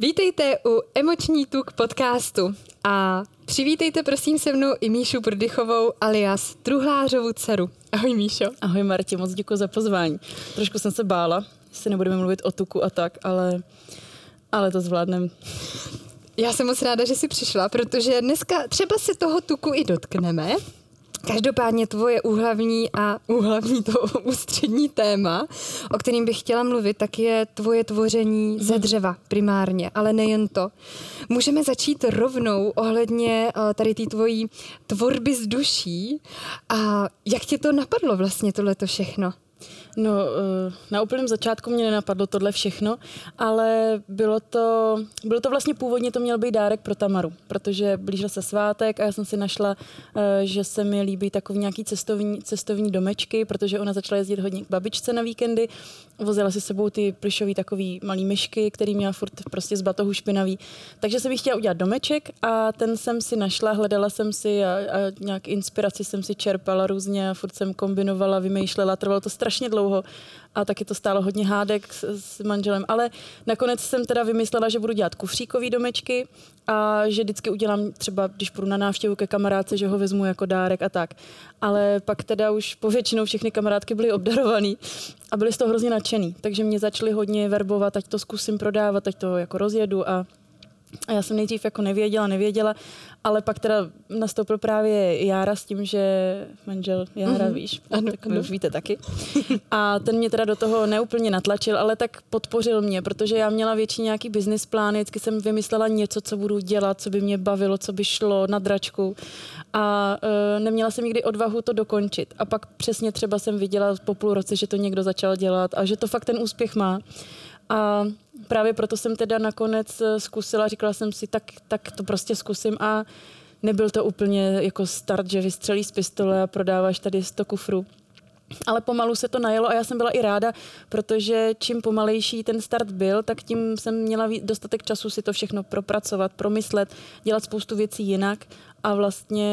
Vítejte u Emoční tuk podcastu a přivítejte prosím se mnou i Míšu Prodychovou alias Truhlářovu dceru. Ahoj Míšo. Ahoj Martě, moc děkuji za pozvání. Trošku jsem se bála, že nebudeme mluvit o tuku a tak, ale, ale to zvládnem. Já jsem moc ráda, že jsi přišla, protože dneska třeba se toho tuku i dotkneme, Každopádně tvoje úhlavní a úhlavní to ústřední téma, o kterým bych chtěla mluvit, tak je tvoje tvoření ze mhm. dřeva primárně, ale nejen to. Můžeme začít rovnou ohledně eh, tady té tvojí tvorby z duší a jak tě to napadlo vlastně tohleto všechno? No, eh, na úplném začátku mě nenapadlo tohle všechno, ale bylo to, bylo to vlastně původně to měl být dárek pro Tamaru, protože blížil se svátek a já jsem si našla, eh, že se mi líbí takový nějaký cestovní, cestovní domečky, protože ona začala jezdit hodně k babičce na víkendy, vozila si sebou ty plišový takový malý myšky, který měla furt prostě z batohu špinavý. Takže jsem chtěla udělat domeček a ten jsem si našla, hledala jsem si a, a nějak inspiraci jsem si čerpala různě a furt jsem kombinovala, vymýšlela, trvalo to strašně dlouho a taky to stálo hodně hádek s, s manželem, ale nakonec jsem teda vymyslela, že budu dělat kufříkový domečky a že vždycky udělám třeba, když půjdu na návštěvu ke kamarádce, že ho vezmu jako dárek a tak. Ale pak teda už povětšinou všechny kamarádky byly obdarovaný a byly z toho hrozně nadšený, takže mě začaly hodně verbovat, ať to zkusím prodávat, ať to jako rozjedu a a já jsem nejdřív jako nevěděla, nevěděla, ale pak teda nastoupil právě Jára s tím, že manžel Jára, mm-hmm. víš, ano, tak ano. už víte taky. A ten mě teda do toho neúplně natlačil, ale tak podpořil mě, protože já měla větší nějaký business plán, vždycky jsem vymyslela něco, co budu dělat, co by mě bavilo, co by šlo na dračku a uh, neměla jsem nikdy odvahu to dokončit. A pak přesně třeba jsem viděla po půl roce, že to někdo začal dělat a že to fakt ten úspěch má. A právě proto jsem teda nakonec eh, zkusila, říkala jsem si, tak, tak to prostě zkusím a nebyl to úplně jako start, že vystřelíš z pistole a prodáváš tady 100 kufrů. Ale pomalu se to najelo a já jsem byla i ráda, protože čím pomalejší ten start byl, tak tím jsem měla dostatek času si to všechno propracovat, promyslet, dělat spoustu věcí jinak a vlastně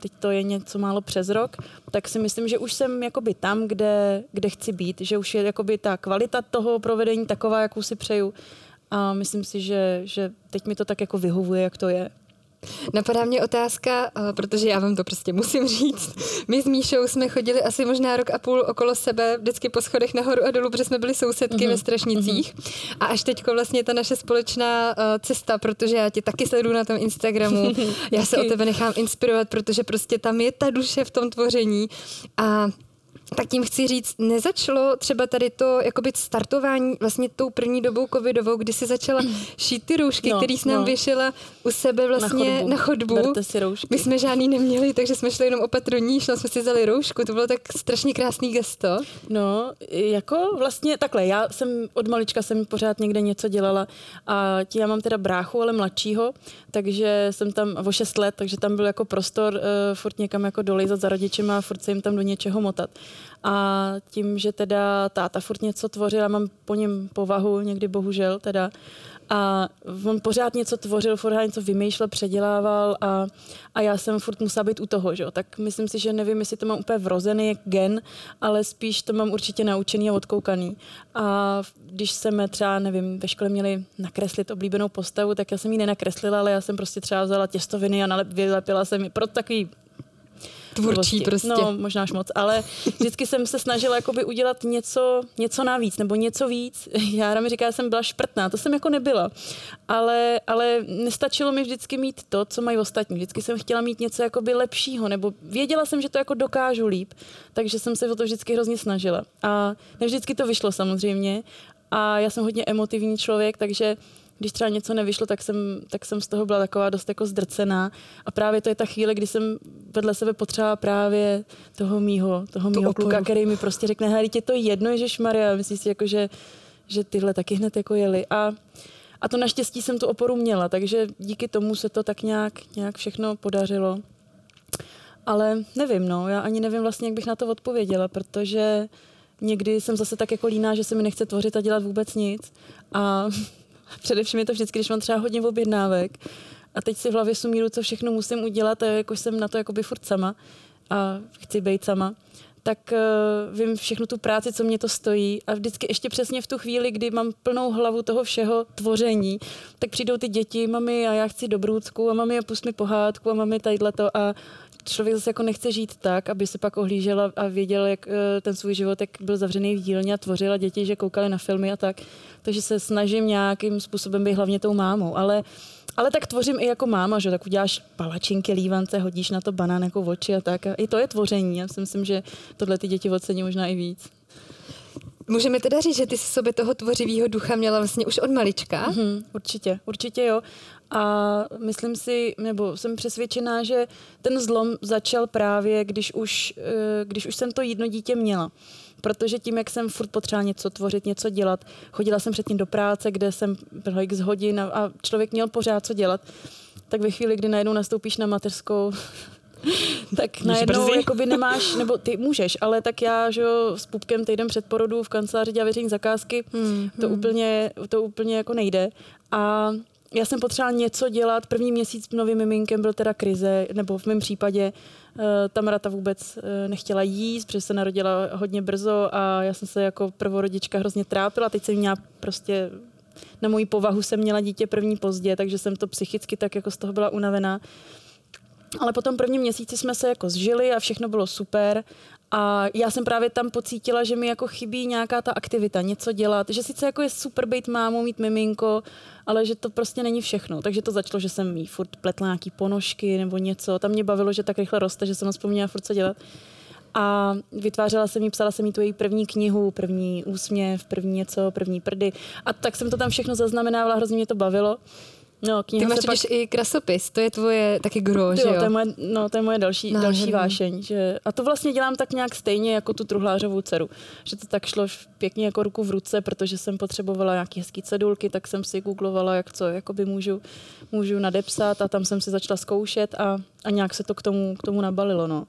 teď to je něco málo přes rok, tak si myslím, že už jsem jakoby tam, kde, kde chci být, že už je jakoby ta kvalita toho provedení taková, jakou si přeju a myslím si, že, že teď mi to tak jako vyhovuje, jak to je. Napadá mě otázka, eh, protože já vám to prostě musím říct. My s Míšou jsme chodili asi možná rok a půl okolo sebe, vždycky po schodech nahoru a dolů, protože jsme byli sousedky mm-hmm. ve Strašnicích. Mm-hmm. A až teď vlastně ta naše společná uh, cesta, protože já tě taky sleduju na tom Instagramu, já se o tebe nechám inspirovat, protože prostě tam je ta duše v tom tvoření. A tak tím chci říct, nezačalo třeba tady to jakoby startování vlastně tou první dobou covidovou, kdy si začala šít ty roušky, no, který jsi nám no. věšela u sebe vlastně na chodbu. Na chodbu. Si roušky. My jsme žádný neměli, takže jsme šli jenom opatrní, šli jsme si vzali roušku, to bylo tak strašně krásný gesto. No, jako vlastně takhle, já jsem od malička jsem pořád někde něco dělala a ti já mám teda bráchu, ale mladšího, takže jsem tam o 6 let, takže tam byl jako prostor uh, furt někam jako dolejzat za rodičema a furt se jim tam do něčeho motat. A tím, že teda táta furt něco tvořil, a mám po něm povahu, někdy bohužel teda, a on pořád něco tvořil, pořád něco vymýšlel, předělával a, a já jsem furt musela být u toho, že? tak myslím si, že nevím, jestli to mám úplně vrozený gen, ale spíš to mám určitě naučený a odkoukaný. A když jsme třeba, nevím, ve škole měli nakreslit oblíbenou postavu, tak já jsem ji nenakreslila, ale já jsem prostě třeba vzala těstoviny a vylepila jsem ji pro takový tvůrčí prostě. No, možná až moc, ale vždycky jsem se snažila jakoby udělat něco, něco navíc, nebo něco víc. Jára mi říká, že jsem byla šprtná, to jsem jako nebyla. Ale, ale nestačilo mi vždycky mít to, co mají ostatní. Vždycky jsem chtěla mít něco jakoby lepšího, nebo věděla jsem, že to jako dokážu líp, takže jsem se o to vždycky hrozně snažila. A ne vždycky to vyšlo samozřejmě, a já jsem hodně emotivní člověk, takže když třeba něco nevyšlo, tak jsem, tak jsem z toho byla taková dost jako zdrcená. A právě to je ta chvíle, kdy jsem vedle sebe potřeba právě toho mýho, toho mýho kluka, který mi prostě řekne, hej, tě to jedno, Ježíš Maria, myslíš si jako, že, že tyhle taky hned jako jeli. A, a to naštěstí jsem tu oporu měla, takže díky tomu se to tak nějak, nějak všechno podařilo. Ale nevím, no, já ani nevím vlastně, jak bych na to odpověděla, protože někdy jsem zase tak jako líná, že se mi nechce tvořit a dělat vůbec nic. A Především je to vždycky, když mám třeba hodně objednávek a teď si v hlavě sumíru, co všechno musím udělat a jakož jsem na to jakoby furt sama a chci být sama, tak uh, vím všechnu tu práci, co mě to stojí a vždycky ještě přesně v tu chvíli, kdy mám plnou hlavu toho všeho tvoření, tak přijdou ty děti, mami a já chci dobrůdku a mami a pust mi pohádku a mami tadyhle to. A člověk zase jako nechce žít tak, aby se pak ohlížel a věděl, jak uh, ten svůj život, jak byl zavřený v dílně a tvořil a děti, že koukali na filmy a tak. Takže se snažím nějakým způsobem být hlavně tou mámou, ale ale tak tvořím i jako máma, že tak uděláš palačinky, lívance, hodíš na to banán jako oči a tak. A I to je tvoření. Já si myslím, že tohle ty děti ocení možná i víc. Můžeme teda říct, že ty jsi sobě toho tvořivého ducha měla vlastně už od malička? Mm-hmm, určitě, určitě jo. A myslím si, nebo jsem přesvědčená, že ten zlom začal právě, když už, eh, když už jsem to jedno dítě měla protože tím, jak jsem furt potřeba něco tvořit, něco dělat, chodila jsem předtím do práce, kde jsem byla x hodin a, člověk měl pořád co dělat, tak ve chvíli, kdy najednou nastoupíš na mateřskou, tak najednou jakoby nemáš, nebo ty můžeš, ale tak já, že jo, s pupkem týden před porodu v kanceláři dělá veřejné zakázky, hmm, to, hmm. Úplně, to úplně jako nejde. A já jsem potřebovala něco dělat. První měsíc novým miminkem byl teda krize, nebo v mém případě uh, Tamara ta vůbec uh, nechtěla jíst, protože se narodila hodně brzo a já jsem se jako prvorodička hrozně trápila. Teď jsem měla prostě na moji povahu jsem měla dítě první pozdě, takže jsem to psychicky tak jako z toho byla unavená. Ale potom první měsíci jsme se jako zžili a všechno bylo super a já jsem právě tam pocítila, že mi jako chybí nějaká ta aktivita, něco dělat, že sice jako je super být mámou, mít miminko, ale že to prostě není všechno. Takže to začalo, že jsem jí furt pletla nějaký ponožky nebo něco. Tam mě bavilo, že tak rychle roste, že jsem vzpomněla furt co dělat. A vytvářela jsem jí, psala jsem jí tu její první knihu, první úsměv, první něco, první prdy. A tak jsem to tam všechno zaznamenávala, hrozně mě to bavilo. No, kniha Ty máš pak... i krasopis, to je tvoje taky gro, že jo? To je moje, no, to je moje další, no, další vášeň. Že, a to vlastně dělám tak nějak stejně jako tu truhlářovou dceru. Že to tak šlo pěkně jako ruku v ruce, protože jsem potřebovala nějaké hezké cedulky, tak jsem si googlovala, jak co jakoby můžu, můžu nadepsat a tam jsem si začala zkoušet a, a nějak se to k tomu, k tomu nabalilo. No.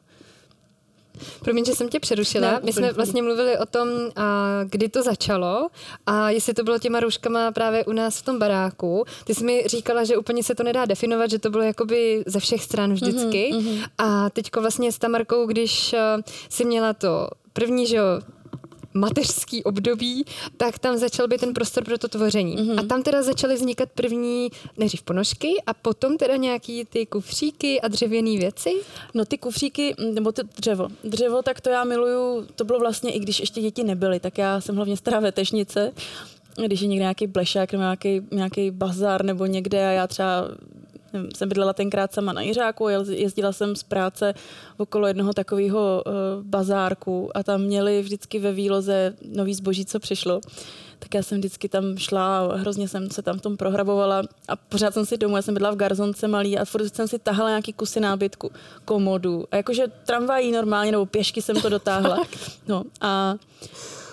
Promiň, že jsem tě přerušila. Ne, My jsme vlastně mluvili o tom, a kdy to začalo a jestli to bylo těma rouškama právě u nás v tom baráku. Ty jsi mi říkala, že úplně se to nedá definovat, že to bylo jakoby ze všech stran vždycky. Mm-hmm. A teďko vlastně s Tamarkou, když si měla to první, že jo, mateřský období, tak tam začal být ten prostor pro to tvoření. Mm-hmm. A tam teda začaly vznikat první nejdřív ponožky a potom teda nějaký ty kufříky a dřevěné věci? No ty kufříky, nebo to dřevo. Dřevo, tak to já miluju, to bylo vlastně, i když ještě děti nebyly, tak já jsem hlavně stará vetešnice, když je někde nějaký blešák nebo nějaký, nějaký bazar nebo někde a já třeba jsem bydlela tenkrát sama na Jiřáku, jezdila jsem z práce okolo jednoho takového uh, bazárku a tam měli vždycky ve výloze nový zboží, co přišlo. Tak já jsem vždycky tam šla a hrozně jsem se tam v tom prohrabovala a pořád jsem si domů, já jsem byla v garzonce malý a furt jsem si tahala nějaký kusy nábytku, komodu. A jakože tramvají normálně nebo pěšky jsem to dotáhla. No a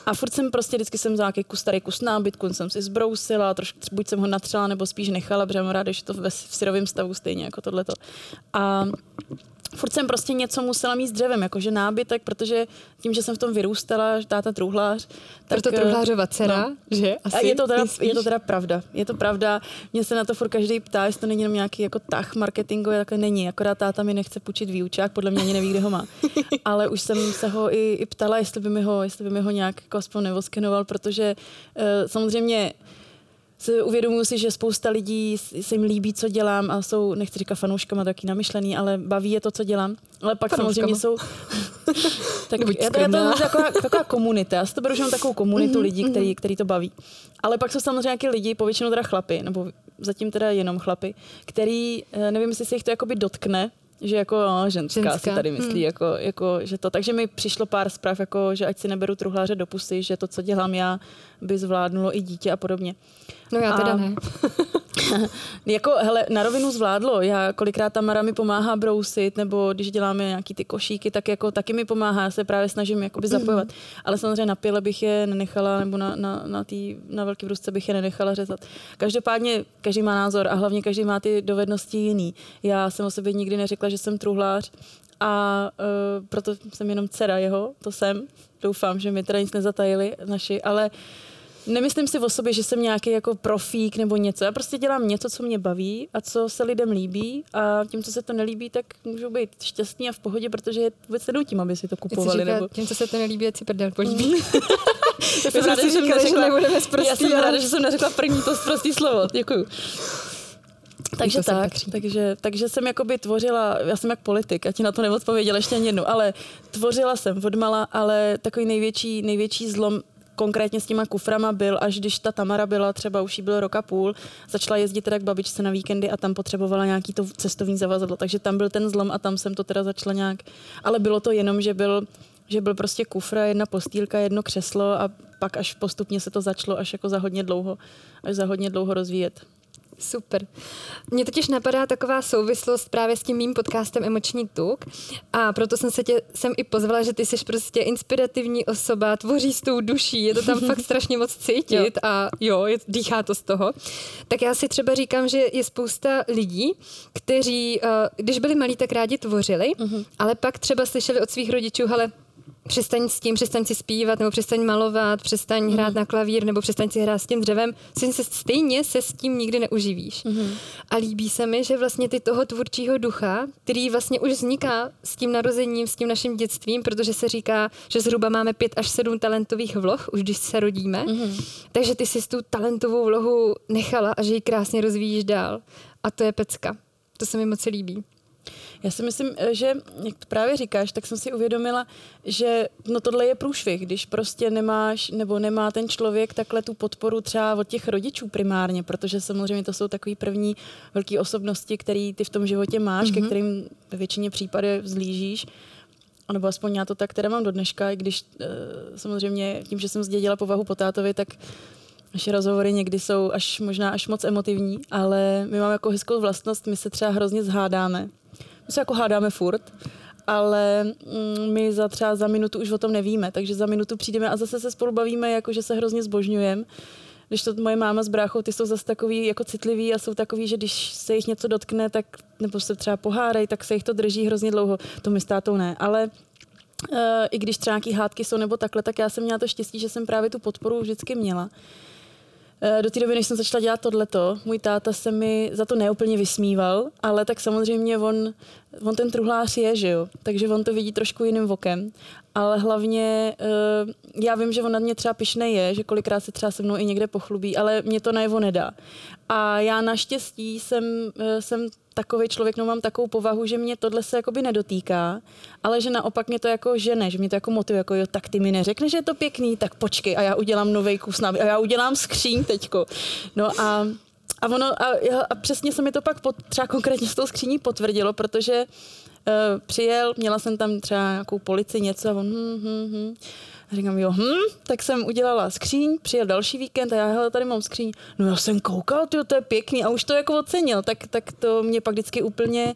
a furt jsem prostě vždycky jsem nějaký kus starý kus nábytku, jsem si zbrousila, trošku buď jsem ho natřela, nebo spíš nechala, protože mám ráda, že to ve, v syrovém stavu stejně jako tohleto. A furt jsem prostě něco musela mít s dřevem, jakože nábytek, protože tím, že jsem v tom vyrůstala, táta truhlář. Tak, Proto truhlářova dcera, no, že? Asi a je to, teda, je to teda pravda. Je to pravda. Mě se na to furt každý ptá, jestli to není jenom nějaký jako tah marketingový, takhle není. Akorát táta mi nechce půjčit výučák, podle mě ani neví, kde ho má. Ale už jsem se ho i, i ptala, jestli by mi ho, jestli by mi ho nějak jako aspoň nevoskenoval, protože uh, samozřejmě se uvědomuji si, že spousta lidí se jim líbí, co dělám a jsou, nechci říkat fanouškama taky namyšlený, ale baví je to, co dělám. Ale pak fanouškama. samozřejmě jsou... tak je to, je to taková, taková komunita. Já si to beru, že mám takovou komunitu mm-hmm, lidí, který, mhm. který to baví. Ale pak jsou samozřejmě nějaké lidi, povětšinou teda chlapy, nebo zatím teda jenom chlapy, který, eh, nevím, jestli se jich to jakoby dotkne, že jako no, ženská, ženská si tady myslí, hmm. jako, jako, že to. Takže mi přišlo pár zpráv, jako, že ať si neberu truhláře do pusy, že to, co dělám já, by zvládnulo i dítě a podobně. No já teda a, ne. jako, hele, na rovinu zvládlo. Já kolikrát ta Mara mi pomáhá brousit, nebo když děláme nějaký ty košíky, tak jako taky mi pomáhá. Já se právě snažím jakoby zapojovat. Mm. Ale samozřejmě na pile bych je nenechala, nebo na, na, na, tý, na velký vrůzce bych je nenechala řezat. Každopádně každý má názor a hlavně každý má ty dovednosti jiný. Já jsem o sobě nikdy neřekla, že jsem truhlář, a uh, proto jsem jenom dcera jeho, to jsem. Doufám, že mi teda nic nezatajili naši, ale nemyslím si o sobě, že jsem nějaký jako profík nebo něco. Já prostě dělám něco, co mě baví a co se lidem líbí a tím, co se to nelíbí, tak můžu být šťastný a v pohodě, protože je vůbec nenutím, aby si to kupovali. Říká, nebo... Tím, co se to nelíbí, je si prdel políbí. já jsem ráda, že, jsem neřekla, že nebudeme Já jsem ráda, že jsem neřekla první to prostý slovo. Děkuju. Takže tak, takže, takže jsem jakoby tvořila, já jsem jak politik, a ti na to neodpověděla ještě ani jednu, ale tvořila jsem odmala, ale takový největší, největší zlom konkrétně s těma kuframa byl, až když ta Tamara byla třeba už jí byl rok a půl, začala jezdit teda k babičce na víkendy a tam potřebovala nějaký to cestovní zavazadlo, takže tam byl ten zlom a tam jsem to teda začala nějak, ale bylo to jenom, že byl že byl prostě kufr, jedna postýlka, jedno křeslo a pak až postupně se to začalo až jako za hodně dlouho, až za hodně dlouho rozvíjet. Super. Mně totiž napadá taková souvislost právě s tím mým podcastem Emoční tuk a proto jsem se tě sem i pozvala, že ty jsi prostě inspirativní osoba, tvoří s tou duší, je to tam fakt strašně moc cítit jo. a jo, je, dýchá to z toho. Tak já si třeba říkám, že je spousta lidí, kteří, uh, když byli malí, tak rádi tvořili, uh-huh. ale pak třeba slyšeli od svých rodičů, hele, přestaň s tím, přestaň si zpívat, nebo přestaň malovat, přestaň mm. hrát na klavír, nebo přestaň si hrát s tím dřevem, se, stejně se s tím nikdy neuživíš. Mm. A líbí se mi, že vlastně ty toho tvůrčího ducha, který vlastně už vzniká s tím narozením, s tím naším dětstvím, protože se říká, že zhruba máme pět až sedm talentových vloh, už když se rodíme, mm. takže ty si tu talentovou vlohu nechala a že ji krásně rozvíjíš dál. A to je pecka. To se mi moc líbí. Já si myslím, eh, že jak to právě říkáš, tak jsem si uvědomila, že no tohle je průšvih, když prostě nemáš nebo nemá ten člověk takhle tu podporu třeba od těch rodičů primárně, protože samozřejmě to jsou takový první velké osobnosti, které ty v tom životě máš, mm-hmm. ke mhm. kterým ve většině případů vzlížíš nebo aspoň já to tak teda mám do dneška, i když e, samozřejmě tím, že jsem zdědila povahu po tátovi, tak naše rozhovory někdy jsou až možná až moc emotivní, ale my máme jako hezkou vlastnost, my se třeba hrozně zhádáme my se jako hádáme furt, ale mm, my za třeba za minutu už o tom nevíme, takže za minutu přijdeme a zase se spolu bavíme, jako že se hrozně zbožňujeme. Když to moje máma s bráchou, ty jsou zase takový jako citliví a jsou takový, že když se jich něco dotkne, tak nebo se třeba pohádají, tak se jich to drží hrozně dlouho. To mi s tátou ne, ale uh, i když třeba nějaký hádky jsou nebo takhle, tak já jsem měla to štěstí, že jsem právě tu podporu vždycky měla. Eh, do té doby, než jsem začala dělat tohleto, můj táta se mi za to neúplně vysmíval, ale tak samozřejmě on, on ten truhlář je, že jo, takže on to vidí trošku jiným vokem. Ale hlavně uh, já vím, že on na mě třeba pišnej je, že kolikrát se třeba se mnou i někde pochlubí, ale mě to najevo nedá. A já naštěstí jsem, uh, jsem takový člověk, no mám takovou povahu, že mě tohle se jakoby nedotýká, ale že naopak mě to jako žene, že mě to jako motivuje, jako jo, tak ty mi neřekneš, že je to pěkný, tak počkej a já udělám nový kus a já udělám skříň teďko. No a a, ono, a, a přesně se mi to pak pot, třeba konkrétně s tou skříní potvrdilo, protože uh, přijel, měla jsem tam třeba nějakou polici, něco a on hm, hm, hm. A říkám, jo, hm, tak jsem udělala skříň, přijel další víkend a já, hele, tady mám skříň. No já jsem koukal, tyjo, to je pěkný a už to jako ocenil, tak, tak to mě pak vždycky úplně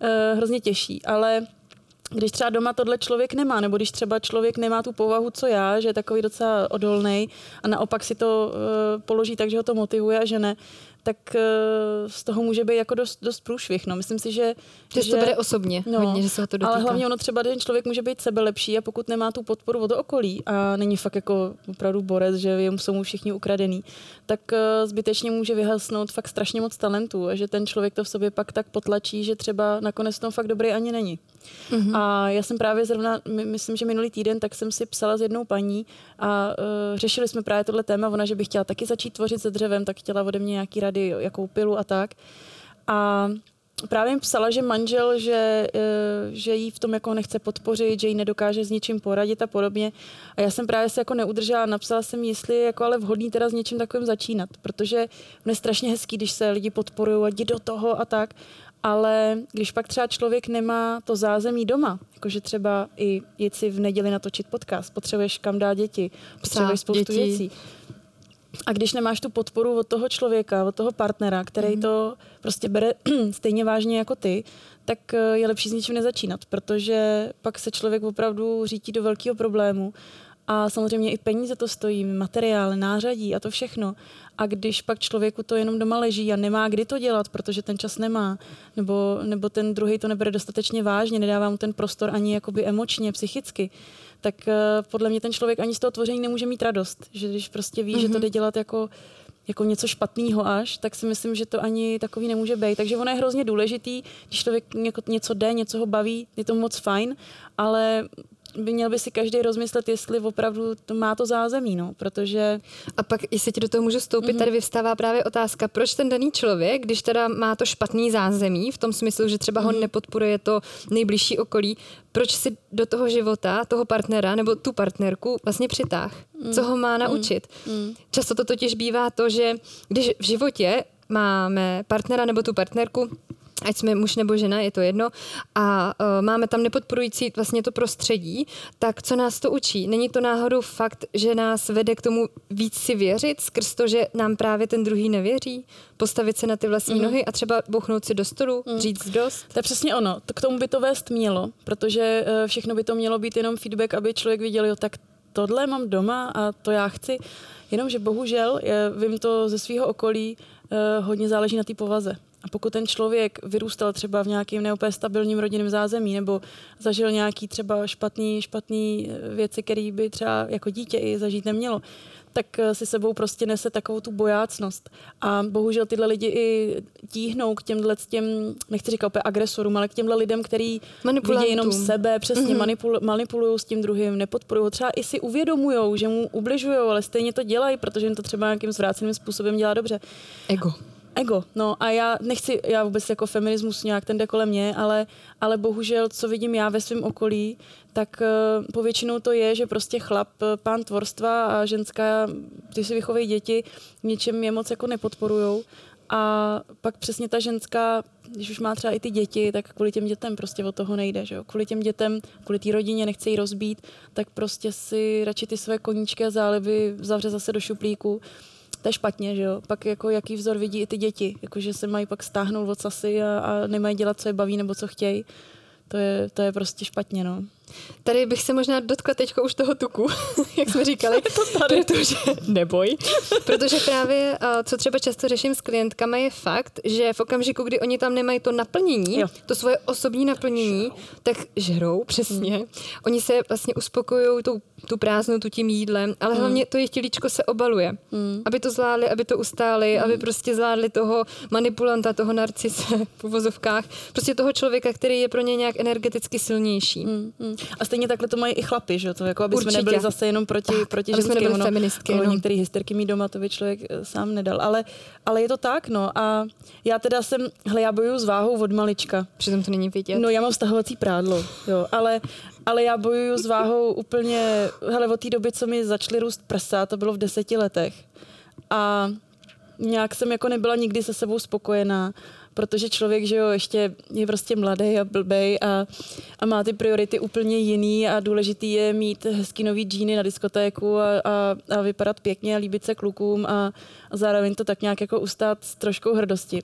uh, hrozně těší. Ale když třeba doma tohle člověk nemá, nebo když třeba člověk nemá tu povahu, co já, že je takový docela odolný a naopak si to uh, položí tak, že ho to motivuje a že ne, tak uh, z toho může být jako dost, dost průšvih. No. Myslím si, že... Že, že to bude osobně, no, hodně, že se to dotýká. Ale hlavně ono třeba ten člověk může být sebe lepší a pokud nemá tu podporu od okolí a není fakt jako opravdu borec, že jemu jsou mu všichni ukradený, tak uh, zbytečně může vyhasnout fakt strašně moc talentů a že ten člověk to v sobě pak tak potlačí, že třeba nakonec tom fakt dobrý ani není. Mm-hmm. A já jsem právě zrovna, my, myslím, že minulý týden, tak jsem si psala s jednou paní a uh, řešili jsme právě tohle téma, ona, že by chtěla taky začít tvořit se dřevem, tak chtěla ode mě nějaký rady, jakou pilu a tak. A právě jim psala, že manžel, že, uh, že jí v tom jako nechce podpořit, že jí nedokáže s ničím poradit a podobně. A já jsem právě se jako neudržela, napsala jsem, jestli je jako ale vhodný teda s něčím takovým začínat, protože je strašně hezký, když se lidi podporují a jdi do toho a tak ale když pak třeba člověk nemá to zázemí doma, jakože třeba i jít si v neděli natočit podcast, potřebuješ kam dát děti, potřebuješ spoustu děti. věcí. A když nemáš tu podporu od toho člověka, od toho partnera, který mm. to prostě bere stejně vážně jako ty, tak eh, je lepší s ničím nezačínat, protože pak se člověk opravdu řítí do velkého problému A samozřejmě i peníze to stojí, materiál, nářadí a to všechno. A když pak člověku to jenom doma leží a nemá kdy to dělat, protože ten čas nemá, nebo, nebo ten druhý to nebere dostatečně vážně, nedává mu ten prostor ani jakoby emočně, psychicky, tak uh, podle mě ten člověk ani z toho tvoření nemůže mít radost. Že když prostě ví, mm-hmm. že to mhm. jde dělat jako jako něco špatného až, tak si myslím, že to ani takový nemůže být. Takže ono je hrozně důležitý, když člověk něco jde, něco ho baví, je to moc fajn, ale měl by si každý rozmyslet, jestli opravdu to má to zázemí, no, protože... A pak, jestli ti do toho můžu vstoupit, mm-hmm. tady vyvstává právě otázka, proč ten daný člověk, když teda má to špatný zázemí, v tom smyslu, že třeba mm-hmm. ho mhm. nepodporuje to nejbližší okolí, proč si do toho života, toho partnera nebo tu partnerku vlastně přitáh? Mm. Co ho má naučit? Mm. Často to totiž bývá to, že když v životě máme partnera nebo tu partnerku, ať jsme muž nebo žena, je to jedno, a uh, máme tam nepodporující vlastně to prostředí, tak co nás to učí? Není to náhodou fakt, že nás vede k tomu víc si věřit, skrz to, že nám právě ten druhý nevěří? Postavit se na ty vlastní mm. nohy a třeba bouchnout si do stolu, mm. říct dost? To je přesně ono. K tomu by to vést mělo, protože uh, všechno by to mělo být jenom feedback, aby člověk viděl, jo, tak tohle mám doma a to já chci. Jenomže bohužel, je, vím to ze svého okolí, uh, hodně záleží na té povaze. A pokud ten člověk vyrůstal třeba v nějakém neúplně stabilním rodinném zázemí nebo zažil nějaký třeba špatný, špatný eh, věci, které by třeba jako dítě i zažít nemělo, tak eh, si sebou prostě nese takovou tu bojácnost. A bohužel tyhle lidi i tíhnou k těmhle těm, nechci říkat úplně agresorům, ale k těmhle lidem, který vidí jenom sebe, přesně mm-hmm. manipul, manipulují s tím druhým, nepodporují, třeba i si uvědomují, že mu ubližují, ale stejně to dělají, protože jim to třeba nějakým zvráceným způsobem dělá dobře. Ego. Ego, no a já nechci, já vůbec jako feminismus nějak ten jde kolem mě, ale, ale bohužel, co vidím já ve svém okolí, tak uh, povětšinou to je, že prostě chlap, eh, pán tvorstva a ženská, ty si vychovají děti, něčem je moc jako nepodporujou. A pak přesně ta ženská, když už má třeba i ty děti, tak kvůli těm dětem prostě od toho nejde, že jo? Kvůli těm dětem, kvůli té rodině nechce jí rozbít, tak prostě si radši ty své koníčky a záliby zavře zase do šuplíku to je špatně, že jo. Pak jako jaký vzor vidí i ty děti, jako že se mají pak stáhnout od sasy a, a nemají dělat, co je baví nebo co chtějí. To je, to je prostě špatně, no. Tady bych se možná dotkla teď už toho tuku, jak jsme říkali, to tady. protože neboj. protože právě, co třeba často řeším s klientkami, je fakt, že v okamžiku, kdy oni tam nemají to naplnění, jo. to svoje osobní naplnění, žrou. tak žhrou, přesně. Hmm. Oni se vlastně uspokojují tou tu prázdnotu tím jídlem, ale hmm. hlavně to jejich tělíčko se obaluje. Hmm. Aby to zvládli, aby to ustáli, hmm. aby prostě zvládli toho manipulanta, toho narcise v uvozovkách, prostě toho člověka, který je pro ně nějak energeticky silnější. Hmm. Hmm. A stejně takhle to mají i chlapy, že to jako aby Určitě. jsme nebyli zase jenom proti, tak, proti aby ženským. Jsme nebyli feministky, no. Některý hysterky mít doma, to by člověk eh, sám nedal. Ale, ale je to tak, no. A já teda jsem, hle, já bojuju s váhou od malička. Přitom to není vidět. No, já mám stahovací prádlo, jo, ale, ale já bojuju s váhou úplně, hele, od té doby, co mi začaly růst prsa, to bylo v deseti letech. A nějak jsem jako nebyla nikdy se sebou spokojená protože člověk, že jo, ještě je prostě mladý a blbej a, a má ty priority úplně jiný a důležitý je mít hezký nový džíny na diskotéku a, a, a vypadat pěkně a líbit se klukům a, a zároveň to tak nějak jako ustát s troškou hrdosti.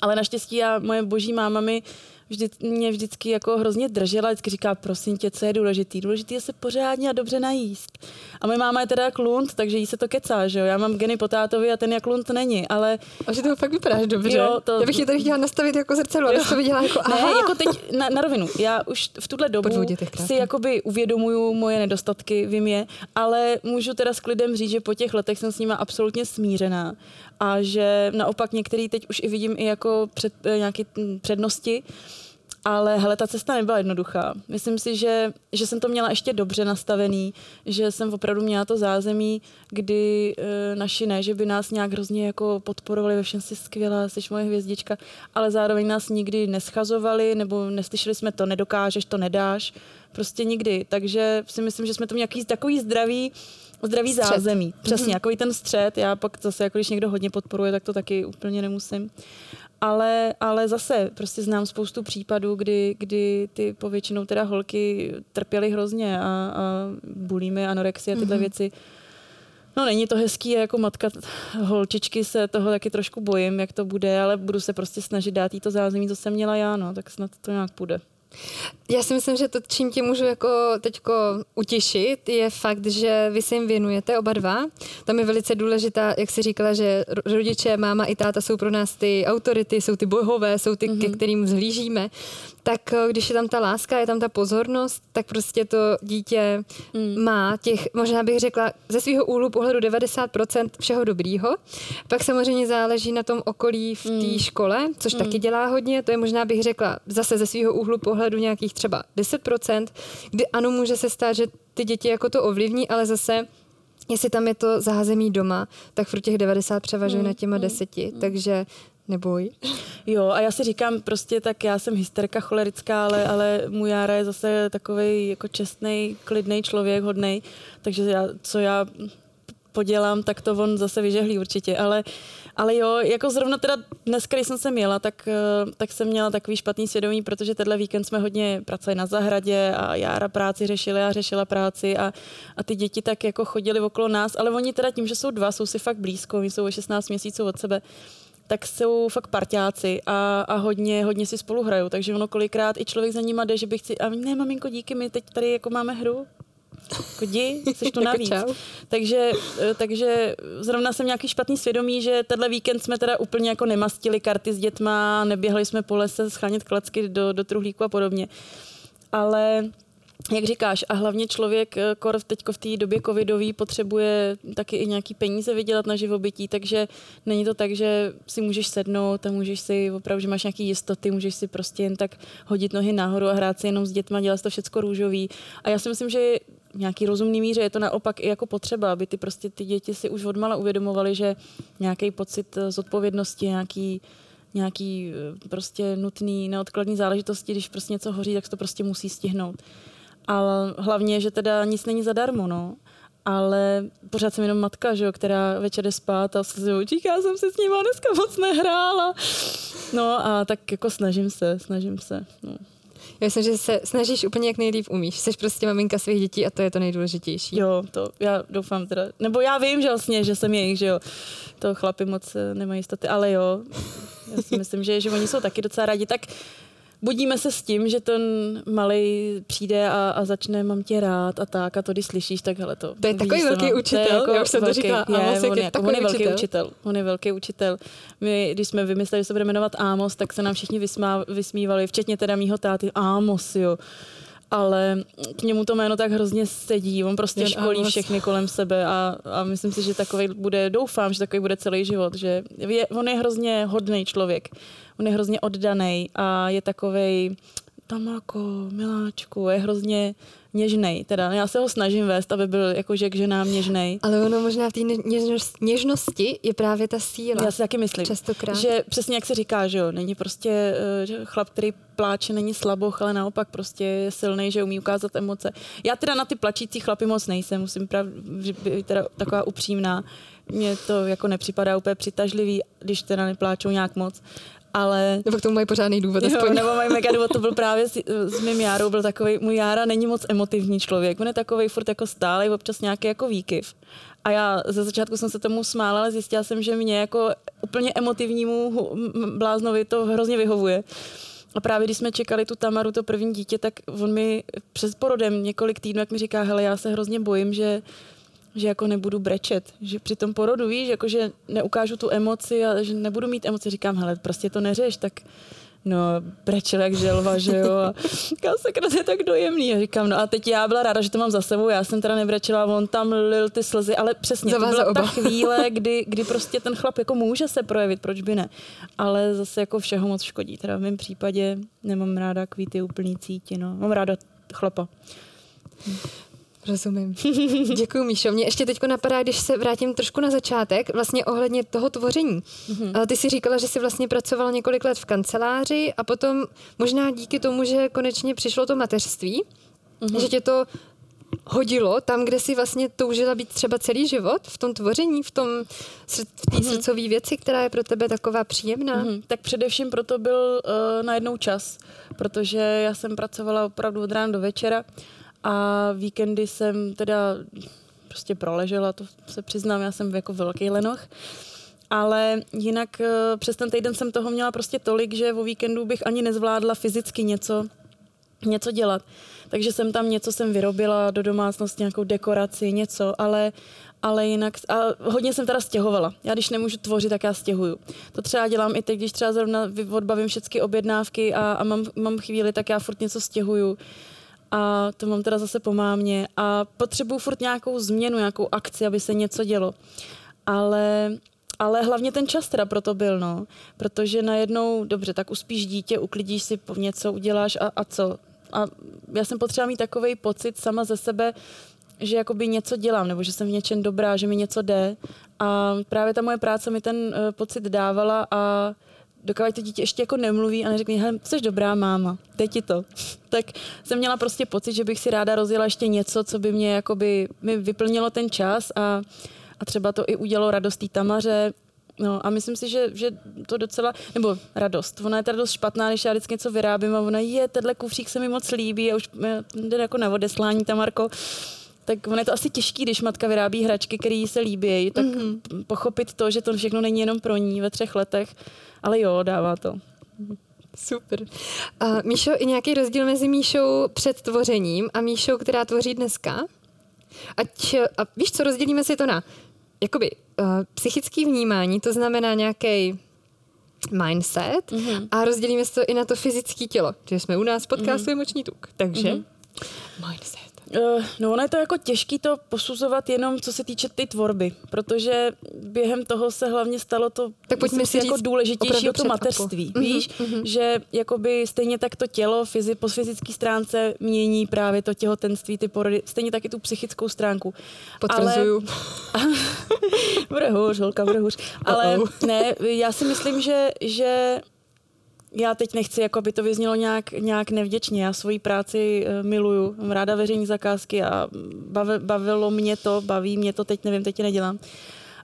Ale naštěstí já, moje boží máma mi vždy, mě vždycky jako hrozně držela, vždycky říká, prosím tě, co je důležitý? Důležitý je se pořádně a dobře najíst. A moje máma je teda jak lund, takže jí se to kecá, že jo? Já mám geny po tátovi a ten jak lund není, ale... A že to fakt vypadáš dobře. Jo, to... Já bych je tady chtěla nastavit jako zrcadlo, abych to viděla jako aha. Ne, jako teď na, na rovinu. Já už v tuhle dobu si jakoby uvědomuju moje nedostatky, vím je, ale můžu teda s klidem říct, že po těch letech jsem s nima absolutně smířená a že naopak některý teď už i vidím i jako před, eh, nějaké přednosti, ale hele, ta cesta nebyla jednoduchá. Myslím si, že, že jsem to měla ještě dobře nastavený, že jsem opravdu měla to zázemí, kdy e, naši ne, že by nás nějak hrozně jako podporovali, ve všem si skvělá, jsi moje hvězdička, ale zároveň nás nikdy neschazovali, nebo neslyšeli jsme to, nedokážeš, to nedáš, prostě nikdy. Takže si myslím, že jsme to měli takový zdravý, zdravý střed. zázemí. Přesně, mm-hmm. jako ten střed. Já pak zase, jako když někdo hodně podporuje, tak to taky úplně nemusím. Ale, ale zase prostě znám spoustu případů, kdy, kdy ty povětšinou teda holky trpěly hrozně a, a bulimy, anorexie a tyhle mm-hmm. věci. No není to hezký, jako matka holčičky se toho taky trošku bojím, jak to bude, ale budu se prostě snažit dát jí to zázemí, co jsem měla já, no, tak snad to nějak půjde. Já si myslím, že to, čím tě můžu jako teďko utěšit, je fakt, že vy se jim věnujete oba dva. Tam je velice důležitá, jak jsi říkala, že rodiče, máma i táta jsou pro nás ty autority, jsou ty bohové, jsou ty, mm-hmm. ke mhm. kterým zhlížíme tak eh, když je tam ta láska, je tam ta pozornost, tak prostě to dítě mm. má těch, možná bych řekla, ze svého úhlu pohledu 90% všeho dobrýho. Pak samozřejmě záleží na tom okolí v té mm. škole, což mm. taky dělá hodně. To je možná bych řekla zase ze svého úhlu pohledu nějakých třeba 10%, kdy ano, může se stát, že ty děti jako to ovlivní, ale zase jestli tam je to zázemí doma, tak pro těch 90 převažuje mm, na těma mm, deseti. Mm. Takže neboj. Jo, a já si říkám prostě, tak já jsem hysterka cholerická, ale, ale můj Jára je zase takový jako čestný, klidný člověk, hodný, takže já, co já podělám, tak to on zase vyžehlí určitě, ale, ale jo, jako zrovna teda dnes, když jsem se měla, tak, eh, tak jsem měla takový špatný svědomí, protože tenhle víkend jsme hodně pracovali na zahradě a Jára práci řešila, já řešila práci a, a ty děti tak jako chodili okolo nás, ale oni teda tím, že jsou dva, jsou si fakt blízko, oni jsou o 16 měsíců od sebe, tak jsou fakt parťáci a, a hodně, hodně si spolu hrajou, takže ono kolikrát i člověk za nima jde, že by chci, a ne maminko, díky, my teď tady jako máme hru, Kodi, jsi tu navíc. takže, eh, takže zrovna jsem nějaký špatný svědomí, že tenhle víkend jsme teda úplně jako nemastili karty s dětma, neběhali jsme po lese schánět klacky do, do truhlíku a podobně. Ale jak říkáš, a hlavně člověk eh, kor teď v té době covidový potřebuje taky i nějaký peníze vydělat na živobytí, takže není to tak, že si můžeš sednout a můžeš si opravdu, že máš nějaký jistoty, můžeš si prostě jen tak hodit nohy nahoru a hrát si jenom s dětma, dělat to všechno růžový. A já si myslím, že nějaký rozumný míře je to naopak i jako potřeba, aby ty prostě ty děti si už odmala uvědomovali, že nějaký pocit eh, zodpovědnosti, nějaký nějaký eh, prostě nutný, neodkladný záležitosti, když prostě něco hoří, tak to prostě musí stihnout. Ale hlavně, že teda nic není zadarmo, no. Ale pořád jsem jenom matka, že jo, která večer jde spát a se očích, já jsem se s ním dneska moc nehrála. No a tak jako snažím se, snažím se. No. Já myslím, že se snažíš úplně jak nejlíp umíš. Jsi prostě maminka svých dětí a to je to nejdůležitější. Jo, to já doufám teda. Nebo já vím, že vlastně, že jsem jejich, že jo. To chlapi moc eh, nemají jistoty, ale jo. Já si myslím, že, že oni jsou taky docela rádi. Tak budíme se s tím, že ten malý přijde a, a začne, mám tě rád a tak a to, když slyšíš, tak hele to. To je takový velký no. učitel, jako já už jsem velký, to říkala, je, Amos on, je, on je velký učitel. učitel. On je velký učitel. My, když jsme vymysleli, že se bude jmenovat Amos, tak se nám všichni vysmá, vysmívali, včetně teda mýho táty. Amos, jo ale k němu to jméno tak hrozně sedí. On prostě Jen školí Amos. všechny kolem sebe a, a myslím si, že takový bude, doufám, že takový bude celý život, že je, on je hrozně hodný člověk on je hrozně oddaný a je takovej Tamako, miláčku, je hrozně něžnej. Teda já se ho snažím vést, aby byl jako žek ženám něžnej. Ale ono možná v té něžnosti je právě ta síla. Já si taky myslím. Častokrát. Že přesně jak se říká, že jo, není prostě že chlap, který pláče, není slaboch, ale naopak prostě je silný, že umí ukázat emoce. Já teda na ty plačící chlapy moc nejsem, musím prav, být teda taková upřímná. Mně to jako nepřipadá úplně přitažlivý, když teda nepláčou nějak moc ale... Nebo k tomu mají pořádný důvod. Jo, aspoň. nebo mají mega důvod, to byl právě s, s mým Járou, byl takový, můj Jára není moc emotivní člověk, on je takový furt jako stálý, občas nějaký jako výkyv. A já ze začátku jsem se tomu smála, ale zjistila jsem, že mě jako úplně emotivnímu bláznovi to hrozně vyhovuje. A právě když jsme čekali tu Tamaru, to první dítě, tak on mi přes porodem několik týdnů, jak mi říká, hele, já se hrozně bojím, že že jako nebudu brečet, že při tom porodu, víš, jako že neukážu tu emoci a že nebudu mít emoci, říkám, hele, prostě to neřeš, tak no, brečel jak želva, že jo, a říkám, sakra, to je tak dojemný. A říkám, no a teď já byla ráda, že to mám za sebou, já jsem teda nebrečela, on tam lil ty slzy, ale přesně, to byla ta chvíle, kdy, kdy prostě ten chlap jako může se projevit, proč by ne, ale zase jako všeho moc škodí. Teda v mém případě nemám ráda kvíty úplný cíti, no, mám ráda chlapa. Rozumím. Děkuji, Míšo. Mě ještě teď napadá, když se vrátím trošku na začátek, vlastně ohledně toho tvoření. Mm-hmm. Ty si říkala, že jsi vlastně pracoval několik let v kanceláři a potom možná díky tomu, že konečně přišlo to mateřství, mm-hmm. že tě to hodilo tam, kde si vlastně toužila být třeba celý život, v tom tvoření, v tom v té mm-hmm. srdcové věci, která je pro tebe taková příjemná? Mm-hmm. Tak především proto byl uh, najednou čas, protože já jsem pracovala opravdu od rána do večera a víkendy jsem teda prostě proležela, to se přiznám, já jsem jako velký lenoch. Ale jinak eh, přes ten týden jsem toho měla prostě tolik, že o víkendu bych ani nezvládla fyzicky něco něco dělat. Takže jsem tam něco jsem vyrobila do domácnosti, nějakou dekoraci, něco, ale ale jinak, a hodně jsem teda stěhovala. Já když nemůžu tvořit, tak já stěhuju. To třeba dělám i teď, když třeba zrovna odbavím všechny objednávky a, a mám, mám chvíli, tak já furt něco stěhuju. A to mám teda zase po mámě. A potřebuju furt nějakou změnu, nějakou akci, aby se něco dělo. Ale ale hlavně ten čas teda proto byl, no. Protože najednou, dobře, tak uspíš dítě, uklidíš si něco, uděláš a, a co? A já jsem potřeba mít takový pocit sama ze sebe, že jakoby něco dělám, nebo že jsem v něčem dobrá, že mi něco jde. A právě ta moje práce mi ten uh, pocit dávala a dokud to dítě ještě jako nemluví a neřekne, hele, jsi dobrá máma, teď ti to. tak jsem měla prostě pocit, že bych si ráda rozjela ještě něco, co by mě jakoby, mi vyplnilo ten čas a, a třeba to i udělalo radost té tamaře, No a myslím si, že, že to docela, nebo radost. Ona je teda dost špatná, když já vždycky něco vyrábím a ona je, tenhle kufřík se mi moc líbí a už jde jako na odeslání tam, Marko tak ono je to asi těžký, když matka vyrábí hračky, které jí se líbí, tak mm-hmm. pochopit to, že to všechno není jenom pro ní ve třech letech, ale jo, dává to. Super. A Míšo, i nějaký rozdíl mezi Míšou před tvořením a Míšou, která tvoří dneska? Ať, a víš, co rozdělíme si to na jakoby uh, psychický vnímání, to znamená nějaký mindset mm-hmm. a rozdělíme si to i na to fyzické tělo, že jsme u nás podcastu mm-hmm. moční tuk. Takže mm-hmm. mindset. Uh, no ono je to jako těžké to posuzovat jenom co se týče ty tvorby, protože během toho se hlavně stalo to tak pojďme si jako důležitější o to mateřství. Mm-hmm, víš, mm-hmm. že jakoby stejně tak to tělo fyzi, po fyzické stránce mění právě to těhotenství, ty porody, stejně tak i tu psychickou stránku. Potvrzuju. Ale... bude hůř, holka, bude hůř. Ale ne, já si myslím, že, že já teď nechci, jako by to vyznělo nějak, nějak nevděčně. Já svoji práci uh, miluju, mám ráda veřejní zakázky a bavilo mě to, baví mě to, teď nevím, teď nedělám.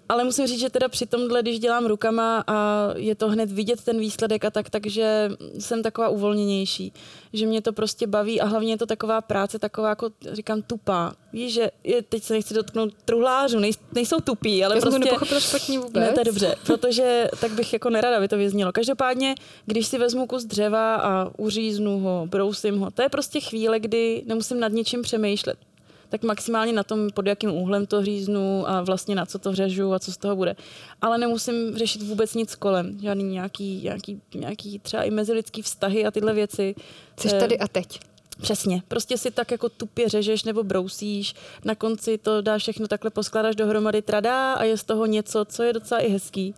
Ale musím říct, že teda při tomhle, když dělám rukama a je to hned vidět ten výsledek a tak, takže jsem taková uvolněnější. Že mě to prostě baví a hlavně je to taková práce, taková jako říkám tupá. Víš, že je, teď se nechci dotknout truhlářů, nej, nejsou tupí, ale Já prostě... Já jsem špatně vůbec. Ne, to je dobře, protože tak bych jako nerada, aby to vyznělo. Každopádně, když si vezmu kus dřeva a uříznu ho, brousím ho, to je prostě chvíle, kdy nemusím nad něčím přemýšlet tak maximálně na tom, pod jakým úhlem to říznu a vlastně na co to řežu a co z toho bude. Ale nemusím řešit vůbec nic kolem, žádný nějaký, nějaký, nějaký třeba i mezilidský vztahy a tyhle věci. Jsi tady a teď. Přesně. Prostě si tak jako tupě řežeš nebo brousíš, na konci to dáš všechno takhle poskládáš dohromady tradá a je z toho něco, co je docela i hezký.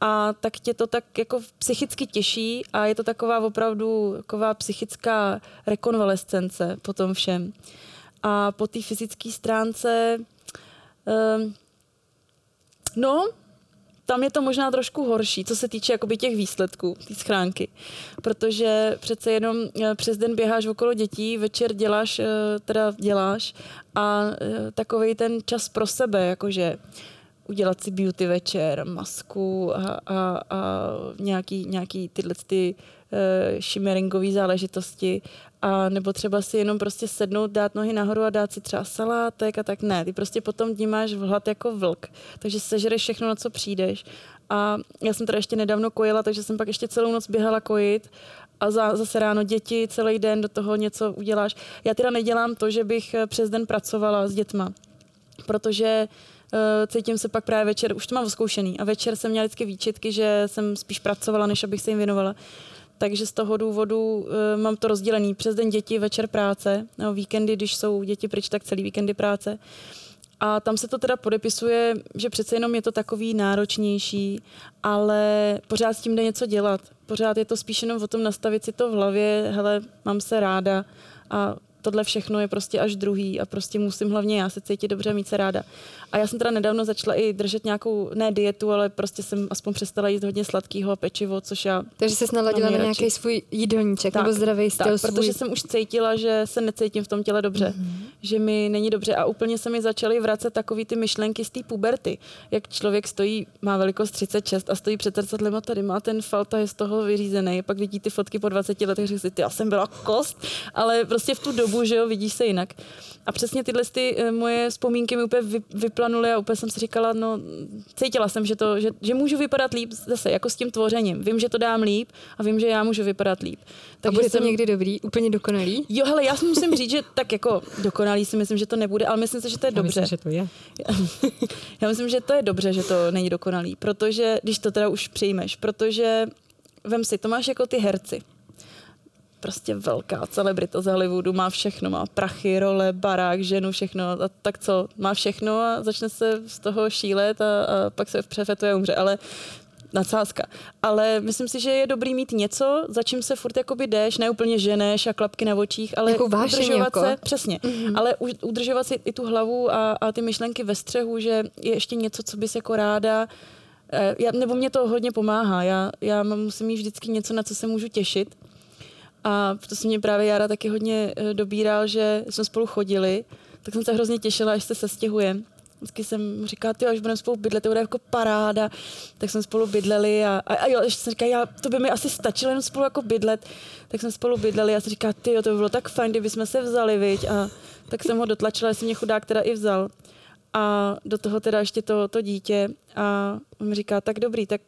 A tak tě to tak jako psychicky těší a je to taková opravdu taková psychická rekonvalescence po tom všem. A po té fyzické stránce, um, no, tam je to možná trošku horší, co se týče jakoby těch výsledků, té schránky. Protože přece jenom eh, přes den běháš okolo dětí, večer děláš, eh, teda děláš a eh, takový ten čas pro sebe, jakože udělat si beauty večer, masku a, a, a nějaký, nějaký tyhle ty uh, shimmeringový záležitosti a nebo třeba si jenom prostě sednout, dát nohy nahoru a dát si třeba salátek a tak ne. Ty prostě potom dní máš hlad jako vlk, takže sežereš všechno, na co přijdeš. A já jsem teda ještě nedávno kojila, takže jsem pak ještě celou noc běhala kojit a za, zase ráno děti, celý den do toho něco uděláš. Já teda nedělám to, že bych eh, přes den pracovala s dětma, protože uh, cítím se pak právě večer, už to mám zkoušený a večer jsem měla vždycky výčitky, že jsem spíš pracovala, než abych se jim věnovala takže z toho důvodu uh, mám to rozdělený přes den děti, večer práce, no, víkendy, když jsou děti pryč, tak celý víkendy práce. A tam se to teda podepisuje, že přece jenom je to takový náročnější, ale pořád s tím jde něco dělat. Pořád je to spíš jenom o tom nastavit si to v hlavě, hele, mám se ráda a tohle všechno je prostě až druhý a prostě musím hlavně já se cítit dobře, mít se ráda. A já jsem teda nedávno začala i držet nějakou, ne dietu, ale prostě jsem aspoň přestala jíst hodně sladkého a pečivo, což já. Takže se naladila na nějaký svůj jídelníček tak, nebo zdravý styl. Tak, svůj... protože jsem už cítila, že se necítím v tom těle dobře, mm-hmm. že mi není dobře a úplně se mi začaly vracet takový ty myšlenky z té puberty. Jak člověk stojí, má velikost 36 a stojí před zrcadlem a tady má ten falta, je z toho vyřízený. Pak vidí ty fotky po 20 letech, že si ty, já jsem byla kost, ale prostě v tu dobu dobu, že jo, vidíš se jinak. A přesně tyhle ty eh, moje vzpomínky mi úplně vyplanuly a úplně jsem si říkala, no cítila jsem, že, to, že, že můžu vypadat líp zase, jako s tím tvořením. Vím, že to dám líp a vím, že já můžu vypadat líp. Takže a bude to jsem... někdy dobrý, úplně dokonalý? Jo, hele, já si musím říct, že tak jako dokonalý si myslím, že to nebude, ale myslím si, že to je já dobře. Myslím, že to je. já myslím, že to je dobře, že to není dokonalý, protože, když to teda už přijmeš, protože vem si, to máš jako ty herci prostě velká celebrita z Hollywoodu, má všechno, má prachy, role, barák, ženu, všechno, a tak co, má všechno a začne se z toho šílet a, a pak se přefetuje a umře, ale nadsázka. Ale myslím si, že je dobrý mít něco, za čím se furt jakoby jdeš, ne úplně ženeš a klapky na očích, ale jako udržovat jako? se, přesně, mm-hmm. ale udržovat si i tu hlavu a, a ty myšlenky ve střehu, že je ještě něco, co bys jako ráda eh, já, nebo mě to hodně pomáhá. Já, já musím mít vždycky něco, na co se můžu těšit. A to se mě právě Jara taky hodně eh, dobíral, že jsme spolu chodili, tak jsem se hrozně těšila, až se sestěhujeme. Vždycky jsem říkala, ty, až budeme spolu bydlet, to bude jako paráda. Tak jsme spolu bydleli a, a, a jo, ještě jsem říkala, já, to by mi asi stačilo jenom spolu jako bydlet. Tak jsme spolu bydleli a jsem říkala, ty, to by bylo tak fajn, kdyby jsme se vzali, viď? A tak jsem ho dotlačila, jestli mě chudák teda i vzal. A do toho teda ještě to, to dítě. A on mi říká, tak dobrý, tak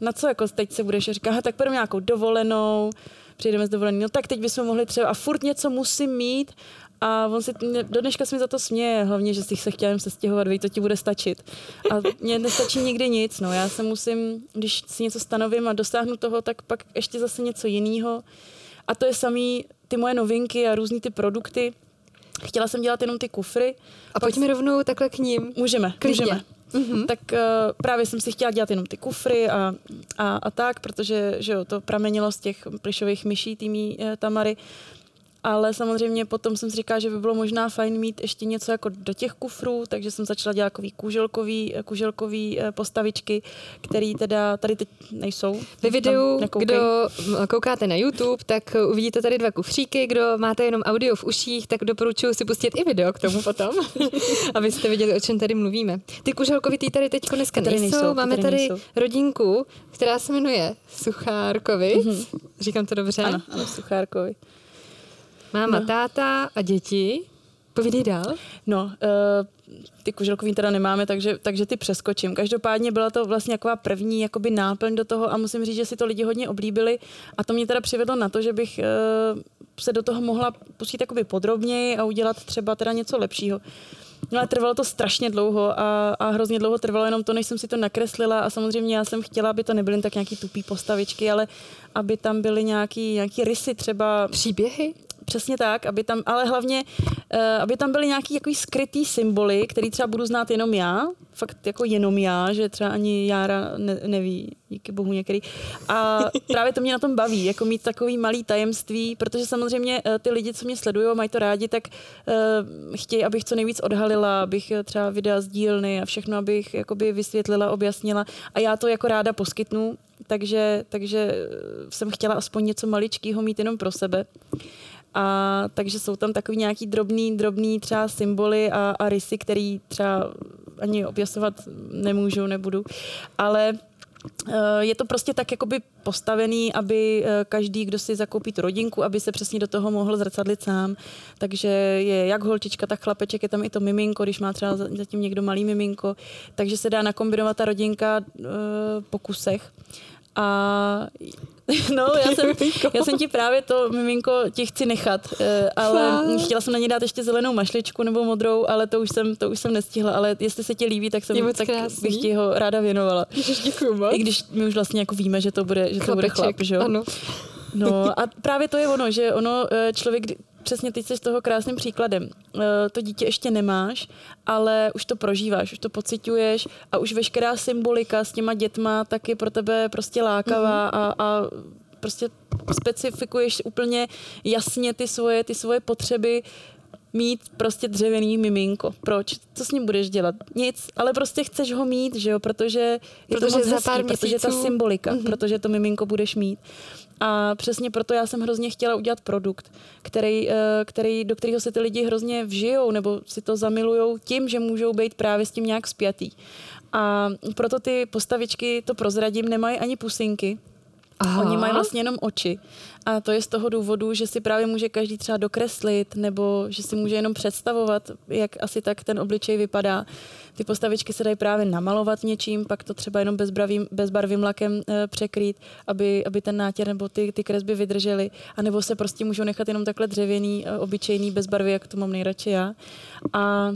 na co jako teď se budeš? A říká, tak půjdeme nějakou dovolenou, přijedeme z dovolený, no tak teď bychom mohli třeba, a furt něco musím mít a on si, do dneška se mi za to směje, hlavně, že si se chtěl se stěhovat, víš, to ti bude stačit. A mně nestačí nikdy nic, no, já se musím, když si něco stanovím a dosáhnu toho, tak pak ještě zase něco jiného. A to je samý ty moje novinky a různý ty produkty. Chtěla jsem dělat jenom ty kufry. A pojďme rovnou takhle k ním. Můžeme, Klidně. můžeme. Mm-hmm. Tak uh, právě jsem si chtěla dělat jenom ty kufry a, a, a tak, protože že jo, to pramenilo z těch plišových myší týmí uh, Tamary ale samozřejmě potom jsem si říkala, že by bylo možná fajn mít ještě něco jako do těch kufrů, takže jsem začala dělat takový kuželkový, kuželkový eh, postavičky, které teda tady teď nejsou. Ve videu, kdo koukáte na YouTube, tak uvidíte tady dva kufříky, kdo máte jenom audio v uších, tak doporučuji si pustit i video k tomu potom, abyste viděli, o čem tady mluvíme. Ty kuželkový ty tady teď dneska tady nejsou, nejsou máme tady, nejsou. rodinku, která se jmenuje Suchárkovi. Mm-hmm. Říkám to dobře? Ano, ano Suchárkovi. Máma, no. táta a děti. Povídej dál. No, uh, ty kuželkový teda nemáme, takže, takže ty přeskočím. Každopádně byla to vlastně taková první jakoby náplň do toho a musím říct, že si to lidi hodně oblíbili a to mě teda přivedlo na to, že bych uh, se do toho mohla pustit jakoby podrobněji a udělat třeba teda něco lepšího. No ale trvalo to strašně dlouho a, a hrozně dlouho trvalo jenom to, než jsem si to nakreslila a samozřejmě já jsem chtěla, aby to nebyly tak nějaký tupý postavičky, ale aby tam byly nějaký, nějaký rysy třeba. Příběhy? Přesně tak, aby tam, ale hlavně, uh, aby tam byly nějaký jako skrytý symboly, který třeba budu znát jenom já, fakt jako jenom já, že třeba ani Jára ne, neví, díky bohu některý. A právě to mě na tom baví, jako mít takový malý tajemství, protože samozřejmě uh, ty lidi, co mě sledují a mají to rádi, tak uh, chtějí, abych co nejvíc odhalila, abych třeba videa z dílny a všechno, abych jakoby vysvětlila, objasnila. A já to jako ráda poskytnu, takže, takže jsem chtěla aspoň něco maličkého mít jenom pro sebe. A takže jsou tam takový nějaký drobný, drobný třeba symboly a, a rysy, který třeba ani objasovat nemůžu, nebudu. Ale eh, je to prostě tak jakoby postavený, aby eh, každý, kdo si zakoupí tu rodinku, aby se přesně do toho mohl zrcadlit sám. Takže je jak holčička, tak chlapeček, je tam i to miminko, když má třeba zatím někdo malý miminko. Takže se dá nakombinovat ta rodinka uh, po kusech. A no, já jsem, já jsem ti právě to miminko ti chci nechat, eh, ale chtěla jsem na ně dát ještě zelenou mašličku nebo modrou, ale to už jsem, to už jsem nestihla, ale jestli se ti líbí, tak, jsem, tak bych ti ho ráda věnovala. děkuju moc. I když my už vlastně jako víme, že to bude, že to bude chlap, že jo? Ano. No a právě to je ono, že ono eh, člověk, přesně ty jsi z toho krásným příkladem. Eh, to dítě ještě nemáš, ale už to prožíváš, už to pociťuješ a už veškerá symbolika s těma dětma tak je pro tebe prostě lákavá mm-hmm. a, a prostě specifikuješ úplně jasně ty svoje, ty svoje potřeby, mít prostě dřevěný miminko. Proč? Co s ním budeš dělat? Nic, ale prostě chceš ho mít, že jo, protože je protože to moc za hezký, pár protože ta symbolika, mm-hmm. protože to miminko budeš mít. A přesně proto já jsem hrozně chtěla udělat produkt, který, eh, který, do kterého se ty lidi hrozně vžijou nebo si to zamilujou tím, že můžou být právě s tím nějak spjatý. A proto ty postavičky, to prozradím, nemají ani pusinky, Aha. Oni mají vlastně jenom oči. A to je z toho důvodu, že si právě může každý třeba dokreslit, nebo že si může jenom představovat, jak asi tak ten obličej vypadá. Ty postavičky se dají právě namalovat něčím, pak to třeba jenom bezbarvým, bezbarvým lakem e, překrýt, aby, aby ten nátěr nebo ty, ty kresby vydržely. A nebo se prostě můžou nechat jenom takhle dřevěný, e, obyčejný, bezbarvý, jak to mám nejradši já. A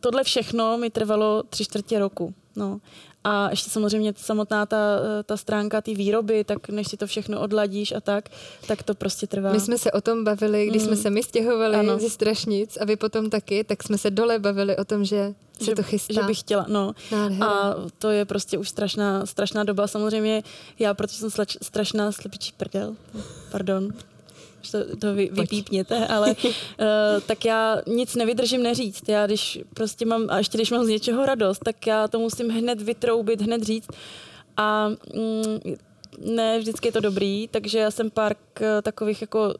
tohle všechno mi trvalo tři čtvrtě roku. No. A ještě samozřejmě samotná ta, ta stránka té výroby, tak než si to všechno odladíš a tak, tak to prostě trvá. My jsme se o tom bavili, když mm. jsme se my stěhovali ano. ze Strašnic a vy potom taky, tak jsme se dole bavili o tom, že se že, to chystá. Že bych chtěla, no. Nádhera. A to je prostě už strašná, strašná doba. Samozřejmě já, protože jsem slač, strašná slepičí prdel, pardon, to, to vy, vypípněte, ale uh, tak já nic nevydržím neříct. Já když prostě mám, a ještě když mám z něčeho radost, tak já to musím hned vytroubit, hned říct. A mm, ne, vždycky je to dobrý, takže já jsem pár takových jako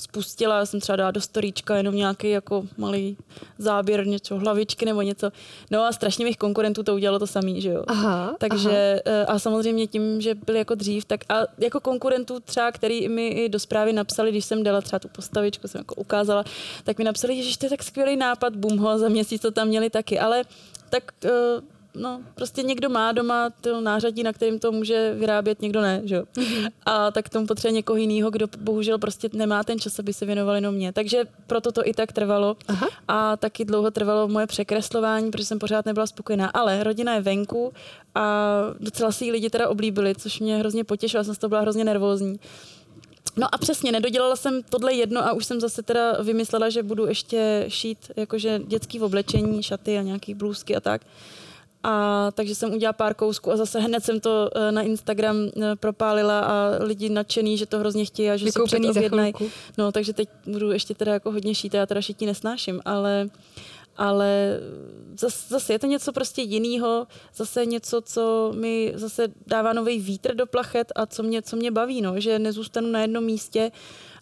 spustila, já jsem třeba dala do storíčka jenom nějaký jako malý záběr, něco, hlavičky nebo něco. No a strašně mých konkurentů to udělalo to samý, že jo. Aha, Takže aha. Eh, a samozřejmě tím, že byli jako dřív, tak a jako konkurentů třeba, který mi i do zprávy napsali, když jsem dala třeba tu postavičku, jsem jako ukázala, tak mi napsali, že to je tak skvělý nápad, bum ho, za měsíc to tam měli taky, ale tak uh, no, prostě někdo má doma to nářadí, na kterým to může vyrábět, někdo ne, že jo. Mm-hmm. A tak tomu potřebuje někoho jiného, kdo bohužel prostě nemá ten čas, aby se věnoval jenom mě. Takže proto to i tak trvalo. Aha. A taky dlouho trvalo moje překreslování, protože jsem pořád nebyla spokojená. Ale rodina je venku a docela si ji lidi teda oblíbili, což mě hrozně potěšilo, jsem z toho byla hrozně nervózní. No a přesně, nedodělala jsem tohle jedno a už jsem zase teda vymyslela, že budu ještě šít jakože dětský oblečení, šaty a nějaký blůzky a tak. A takže jsem udělala pár kousků a zase hned jsem to eh, na Instagram eh, propálila a lidi nadšený, že to hrozně chtějí a že se předobjednají. No, takže teď budu ještě teda jako hodně šít, já teda šití nesnáším, ale ale zase, zase je to něco prostě jiného, zase něco, co mi zase dává nový vítr do plachet a co mě, co mě baví, no, že nezůstanu na jednom místě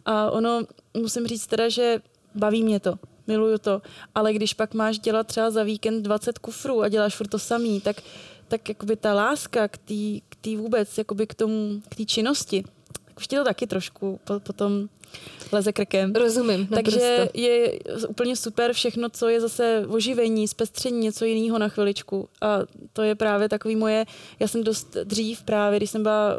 a ono, musím říct teda, že baví mě to miluju to. Ale když pak máš dělat třeba za víkend 20 kufrů a děláš furt to samý, tak, tak jakoby ta láska k té k vůbec, jakoby k tomu, k té činnosti, tak už ti to taky trošku potom leze krkem. Rozumím. Naprosto. Takže je úplně super všechno, co je zase oživení, zpestření, něco jiného na chviličku. A to je právě takový moje, já jsem dost dřív právě, když jsem byla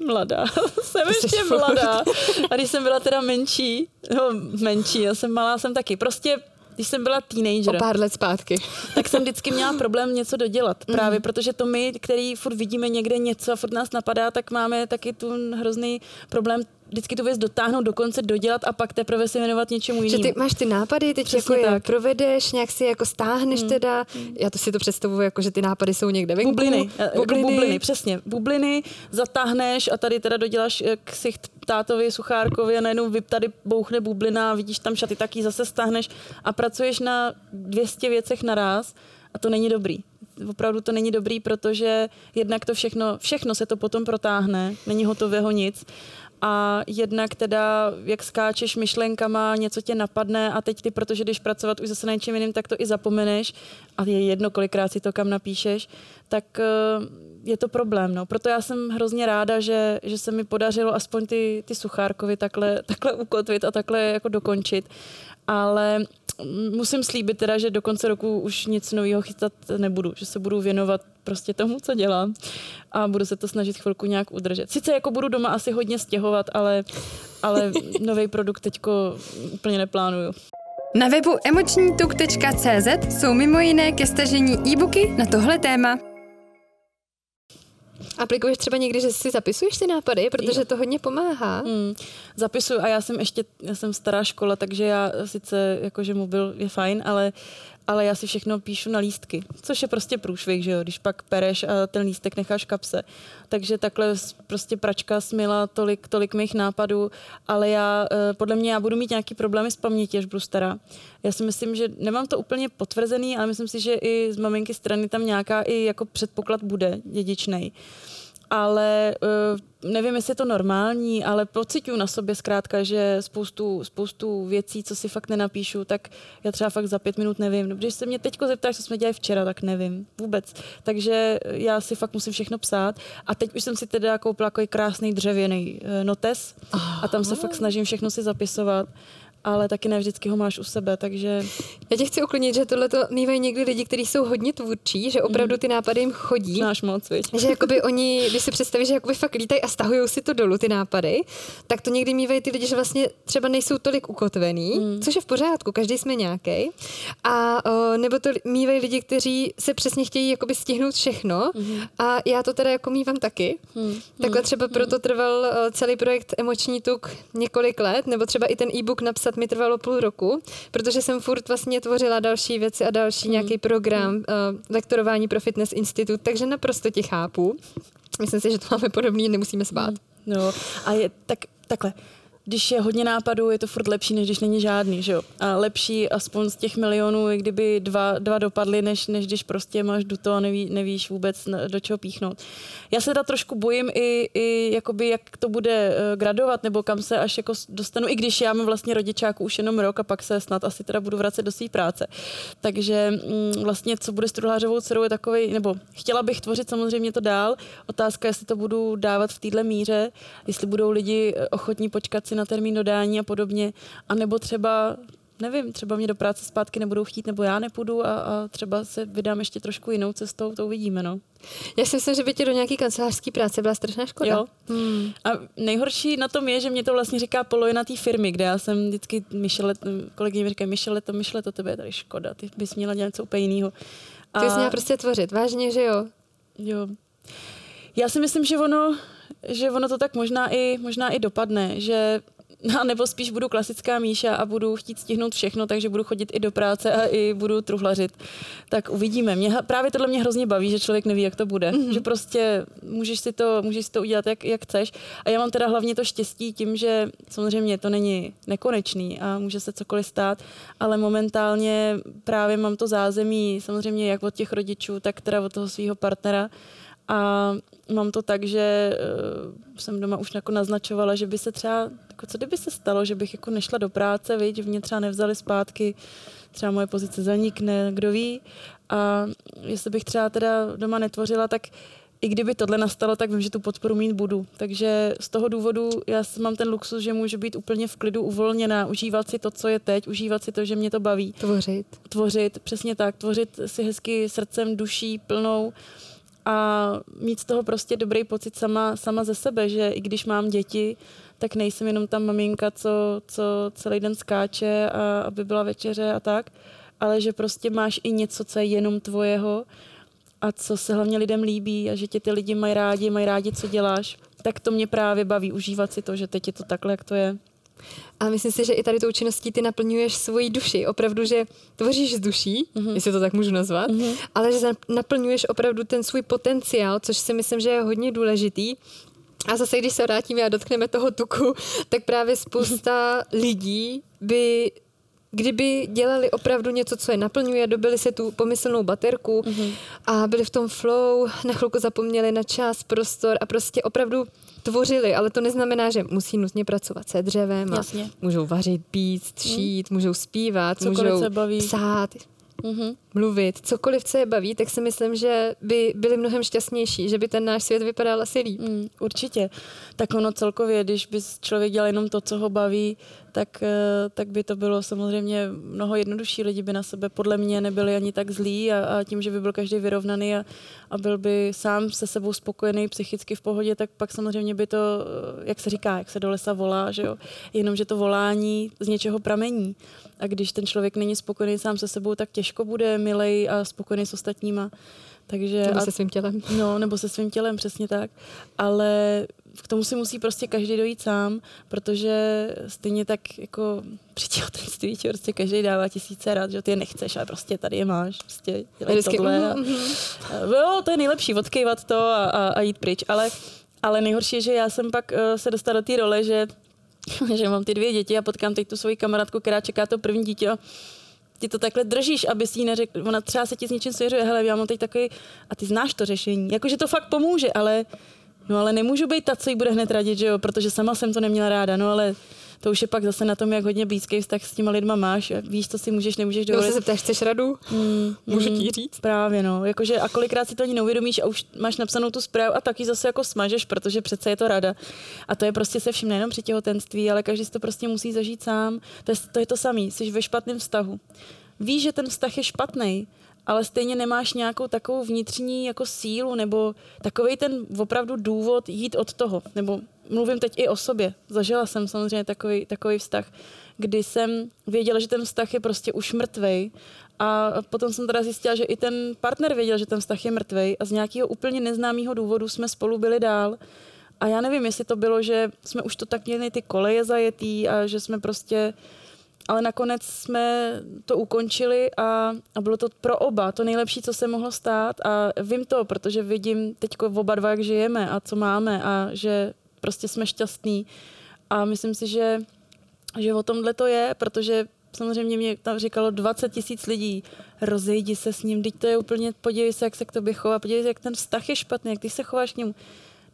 uh, mladá, jsem ještě mladá, a když jsem byla teda menší, no menší, já jsem malá, jsem taky. Prostě když jsem byla teenager. O pár let zpátky. tak jsem vždycky měla problém něco dodělat. Mm. Právě protože to my, který furt vidíme někde něco a furt nás napadá, tak máme taky tu hrozný problém vždycky tu věc dotáhnout do konce, dodělat a pak teprve se věnovat něčemu jinému. Že ty máš ty nápady, ty jako je provedeš, nějak si jako stáhneš hmm. teda. Já to si to představuji, jako že ty nápady jsou někde venku. Bubliny, bubliny. Jako bubliny, přesně. Bubliny zatáhneš a tady teda doděláš eh, ksicht tátovi Suchárkovi a najednou vy tady bouchne bublina a vidíš tam šaty, taky zase stáhneš a pracuješ na 200 věcech naraz a to není dobrý opravdu to není dobrý, protože jednak to všechno, všechno se to potom protáhne, není hotového nic a jednak teda, jak skáčeš myšlenkama, něco tě napadne a teď ty, protože když pracovat už zase na něčem jiným, tak to i zapomeneš a je jedno, kolikrát si to kam napíšeš, tak eh, je to problém. No. Proto já jsem hrozně ráda, že, že se mi podařilo aspoň ty, ty suchárkovy takhle, takhle ukotvit a takhle jako dokončit. Ale musím slíbit teda, že do konce roku už nic nového chystat nebudu, že se budu věnovat prostě tomu, co dělám a budu se to snažit chvilku nějak udržet. Sice jako budu doma asi hodně stěhovat, ale, ale nový produkt teďko úplně neplánuju. Na webu emočnituk.cz jsou mimo jiné ke stažení e-booky na tohle téma. Aplikuješ třeba někdy, že si zapisuješ ty nápady, protože jo. to hodně pomáhá. Hmm. Zapisuju a já jsem ještě, já jsem stará škola, takže já sice jakože mobil je fajn, ale ale já si všechno píšu na lístky, což je prostě průšvih, že jo, když pak pereš a ten lístek necháš kapse. Takže takhle prostě pračka smila tolik, tolik mých nápadů, ale já, eh, podle mě já budu mít nějaký problémy s pamětí, až budu stará. Já si myslím, že nemám to úplně potvrzený, ale myslím si, že i z maminky strany tam nějaká i jako předpoklad bude dědičnej. Ale uh, nevím, jestli je to normální, ale pocituju na sobě zkrátka, že spoustu, spoustu věcí, co si fakt nenapíšu, tak já třeba fakt za pět minut nevím. No, když se mě teď zeptáš, co jsme dělali včera, tak nevím vůbec. Takže já si fakt musím všechno psát. A teď už jsem si teda koupila jako krásný dřevěný uh, notes a tam se fakt snažím všechno si zapisovat ale taky ne vždycky ho máš u sebe, takže... Já tě chci uklidnit, že tohle to mývají někdy lidi, kteří jsou hodně tvůrčí, že opravdu ty nápady jim chodí. Náš moc, viď? Že jakoby oni, když si představí, že jakoby fakt lítají a stahují si to dolů, ty nápady, tak to někdy mývají ty lidi, že vlastně třeba nejsou tolik ukotvený, mm. což je v pořádku, každý jsme nějaký. A o, nebo to mývají lidi, kteří se přesně chtějí jakoby stihnout všechno mm. a já to teda jako mývám taky. Mm. Takhle třeba proto trval celý projekt Emoční tuk několik let, nebo třeba i ten e-book napsat napsat mi trvalo půl roku, protože jsem furt vlastně tvořila další věci a další hmm. nějaký program hmm. uh, lektorování pro Fitness Institute, takže naprosto tě chápu. Myslím si, že to máme podobný, nemusíme spát. Hmm. No a je tak, takhle když je hodně nápadů, je to furt lepší, než když není žádný, že jo? A lepší aspoň z těch milionů, i kdyby dva, dva dopadly, než, než když prostě máš duto a neví, nevíš vůbec do čeho píchnout. Já se teda trošku bojím i, i jakoby, jak to bude uh, gradovat, nebo kam se až jako dostanu, i když já mám vlastně rodičáku už jenom rok a pak se snad asi teda budu vracet do své práce. Takže mm, vlastně, co bude s truhlářovou dcerou, je takový, nebo chtěla bych tvořit samozřejmě to dál. Otázka, jestli to budu dávat v téhle míře, jestli budou lidi eh, ochotní počkat si si na termín dodání a podobně. A nebo třeba nevím, třeba mě do práce zpátky nebudou chtít, nebo já nepůjdu a, a třeba se vydám ještě trošku jinou cestou, to uvidíme, no. Já si myslím, že by ti do nějaké kancelářské práce byla strašná škoda. Jo. Hmm. A nejhorší na tom je, že mě to vlastně říká polovina té firmy, kde já jsem vždycky myšle, kolegyně mi říkají, myšle to, myšle to, tebe je tady škoda, ty bys měla dělat něco úplně jiného. A... Ty jsi měla prostě tvořit, vážně, že jo? Jo. Já si myslím, že ono, že ono to tak možná i, možná i dopadne, že a nebo spíš budu klasická Míša a budu chtít stihnout všechno, takže budu chodit i do práce a i budu truhlařit. Tak uvidíme. Mě, právě tohle mě hrozně baví, že člověk neví, jak to bude. Mm-hmm. Že prostě můžeš si to, můžeš si to udělat, jak, jak chceš. A já mám teda hlavně to štěstí tím, že samozřejmě to není nekonečný a může se cokoliv stát, ale momentálně právě mám to zázemí samozřejmě jak od těch rodičů, tak teda od toho svého partnera, a mám to tak, že uh, jsem doma už jako naznačovala, že by se třeba, jako co kdyby se stalo, že bych jako nešla do práce, viď, mě třeba nevzali zpátky, třeba moje pozice zanikne, kdo ví. A jestli bych třeba teda doma netvořila, tak i kdyby tohle nastalo, tak vím, že tu podporu mít budu. Takže z toho důvodu já mám ten luxus, že můžu být úplně v klidu uvolněná, užívat si to, co je teď, užívat si to, že mě to baví. Tvořit. Tvořit, přesně tak. Tvořit si hezky srdcem, duší, plnou a mít z toho prostě dobrý pocit sama, sama ze sebe, že i když mám děti, tak nejsem jenom ta maminka, co, co celý den skáče, a, aby byla večeře a tak, ale že prostě máš i něco, co je jenom tvojeho a co se hlavně lidem líbí a že tě ty lidi mají rádi, mají rádi, co děláš, tak to mě právě baví užívat si to, že teď je to takhle, jak to je. A myslím si, že i tady tou činností ty naplňuješ svoji duši. Opravdu, že tvoříš z duší, mm-hmm. jestli to tak můžu nazvat, mm-hmm. ale že naplňuješ opravdu ten svůj potenciál, což si myslím, že je hodně důležitý. A zase, když se vrátíme a dotkneme toho tuku, tak právě spousta lidí by kdyby dělali opravdu něco, co je naplňuje, dobili se tu pomyslnou baterku mm-hmm. a byli v tom flow, na chvilku zapomněli na čas, prostor a prostě opravdu tvořili, ale to neznamená, že musí nutně pracovat se dřevem a Jasně. můžou vařit, pít, šít, mm. můžou zpívat, Cokoliv můžou se baví. psát, mm-hmm. mluvit, cokoliv, co je baví, tak si myslím, že by byli mnohem šťastnější, že by ten náš svět vypadal asi líp. Mm, určitě. Tak ono celkově, když by člověk dělal jenom to, co ho baví, tak, eh, tak by to bylo samozřejmě mnoho jednodušší. Lidi by na sebe podle mě nebyli ani tak zlí a, a tím, že by byl každý vyrovnaný a, a byl by sám se sebou spokojený, psychicky v pohodě, tak pak samozřejmě by to, eh, jak se říká, jak se do lesa volá, že jo? jenom, že to volání z něčeho pramení. A když ten člověk není spokojený sám se sebou, tak těžko bude milej a spokojený s ostatníma. Takže, nebo se svým tělem. No, nebo se svým tělem, přesně tak. Ale k tomu si musí prostě každý dojít sám, protože stejně tak jako při těhotenství ti prostě každý dává tisíce rád, že ty je nechceš, ale prostě tady je máš, prostě dělej Vždycky, tohle. A, mhm. a, jo, to je nejlepší, odkejvat to a, a, a jít pryč, ale, ale nejhorší je, že já jsem pak uh, se dostala do té role, že že mám ty dvě děti a potkám teď tu svoji kamarádku, která čeká to první dítě a ty to takhle držíš, aby si jí neřekl, ona třeba se ti s něčím svěřuje, hele, já mám teď takový, a ty znáš to řešení, jakože to fakt pomůže, ale No ale nemůžu být ta, co jí bude hned radit, že jo, protože sama jsem to neměla ráda, no ale to už je pak zase na tom, jak hodně blízký vztah s těma lidma máš. Víš, co si můžeš, nemůžeš dovolit. se zeptáš, chceš radu? Mm, Můžu mm, ti říct? Právě, no. Jakože a kolikrát si to ani neuvědomíš a už máš napsanou tu zprávu a taky zase jako smažeš, protože přece je to rada. A to je prostě se vším nejenom při těhotenství, ale každý si to prostě musí zažít sám. To je to, je to samý, jsi ve špatném vztahu. Víš, že ten vztah je špatný, ale stejně nemáš nějakou takovou vnitřní jako sílu nebo takový ten opravdu důvod jít od toho. Nebo mluvím teď i o sobě. Zažila jsem samozřejmě takový, takový vztah, kdy jsem věděla, že ten vztah je prostě už mrtvej a potom jsem teda zjistila, že i ten partner věděl, že ten vztah je mrtvej a z nějakého úplně neznámého důvodu jsme spolu byli dál. A já nevím, jestli to bylo, že jsme už to tak měli ty koleje zajetý a že jsme prostě ale nakonec jsme to ukončili a, a bylo to pro oba to nejlepší, co se mohlo stát a vím to, protože vidím teď oba dva, jak žijeme a co máme a že prostě jsme šťastní a myslím si, že, že o tomhle to je, protože samozřejmě mě tam říkalo 20 tisíc lidí, rozejdi se s ním, teď to je úplně, podívej se, jak se k tobě chová, podívej se, jak ten vztah je špatný, jak ty se chováš k němu.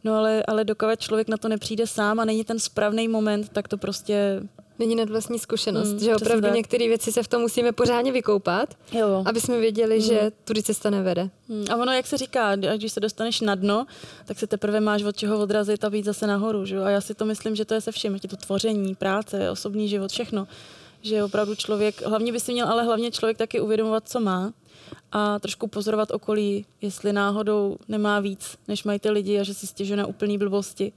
No ale, ale dokud člověk na to nepřijde sám a není ten správný moment, tak to prostě Není nad vlastní zkušenost, Mm, že opravdu některé věci se v tom musíme pořádně vykoupat, Jo. aby jsme věděli, že tudy cesta nevede. Hmm, A ono, jak se říká, když se dostaneš na dno, tak se teprve máš od čeho odrazit a být zase nahoru. Že? A já si to myslím, že to je se vším. Je to tvoření, práce, osobní život, všechno. Že opravdu člověk, hlavně by si měl, ale hlavně člověk taky uvědomovat, co má a trošku pozorovat okolí, jestli náhodou nemá víc, než mají ty lidi a že si stěžuje na úplný blbosti.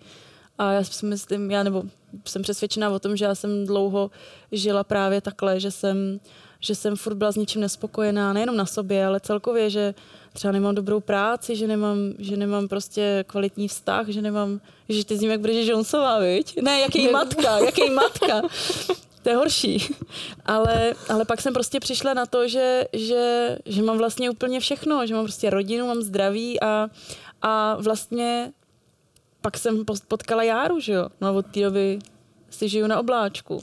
A já si myslím, já nebo jsem přesvědčená o tom, že já jsem dlouho žila právě takhle, že jsem, že jsem furt byla s ničím nespokojená, nejenom na sobě, ale celkově, že třeba nemám dobrou práci, že nemám, že nemám prostě kvalitní vztah, že nemám, že ty zním jak Bridget Jonesová, viď? Ne, jaký matka, jaký matka. To je horší. Ale, ale pak jsem prostě přišla na to, že, že, že mám vlastně úplně všechno, že mám prostě rodinu, mám zdraví a, a vlastně pak jsem potkala Járu, že jo? No a od té doby si žiju na obláčku.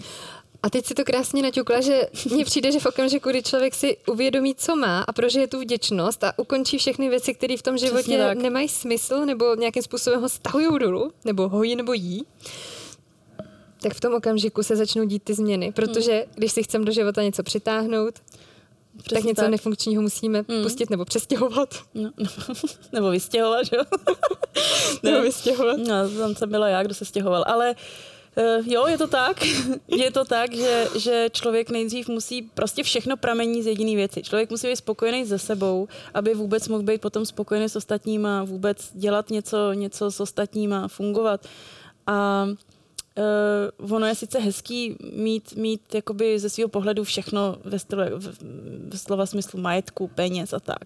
A teď si to krásně naťukla, že mně přijde, že v okamžiku, kdy člověk si uvědomí, co má a prožije tu vděčnost a ukončí všechny věci, které v tom životě nemají smysl nebo nějakým způsobem ho stahují dolů, nebo hojí nebo jí, tak v tom okamžiku se začnou dít ty změny. Protože když si chceme do života něco přitáhnout, Přesně tak něco nefunkčního musíme pustit nebo přestěhovat. No, no, nebo vystěhovat, že jo? Nebo vystěhovat. No, tam jsem byla já, kdo se stěhoval. Ale uh, jo, je to tak. je to tak, že, že člověk nejdřív musí, prostě všechno pramení z jediné věci. Člověk musí být spokojený se sebou, aby vůbec mohl být potom spokojený s ostatníma, vůbec dělat něco, něco s ostatníma, fungovat. A Uh, ono je sice hezký mít, mít jakoby ze svého pohledu všechno ve, stylu, v, v slova smyslu majetku, peněz a tak.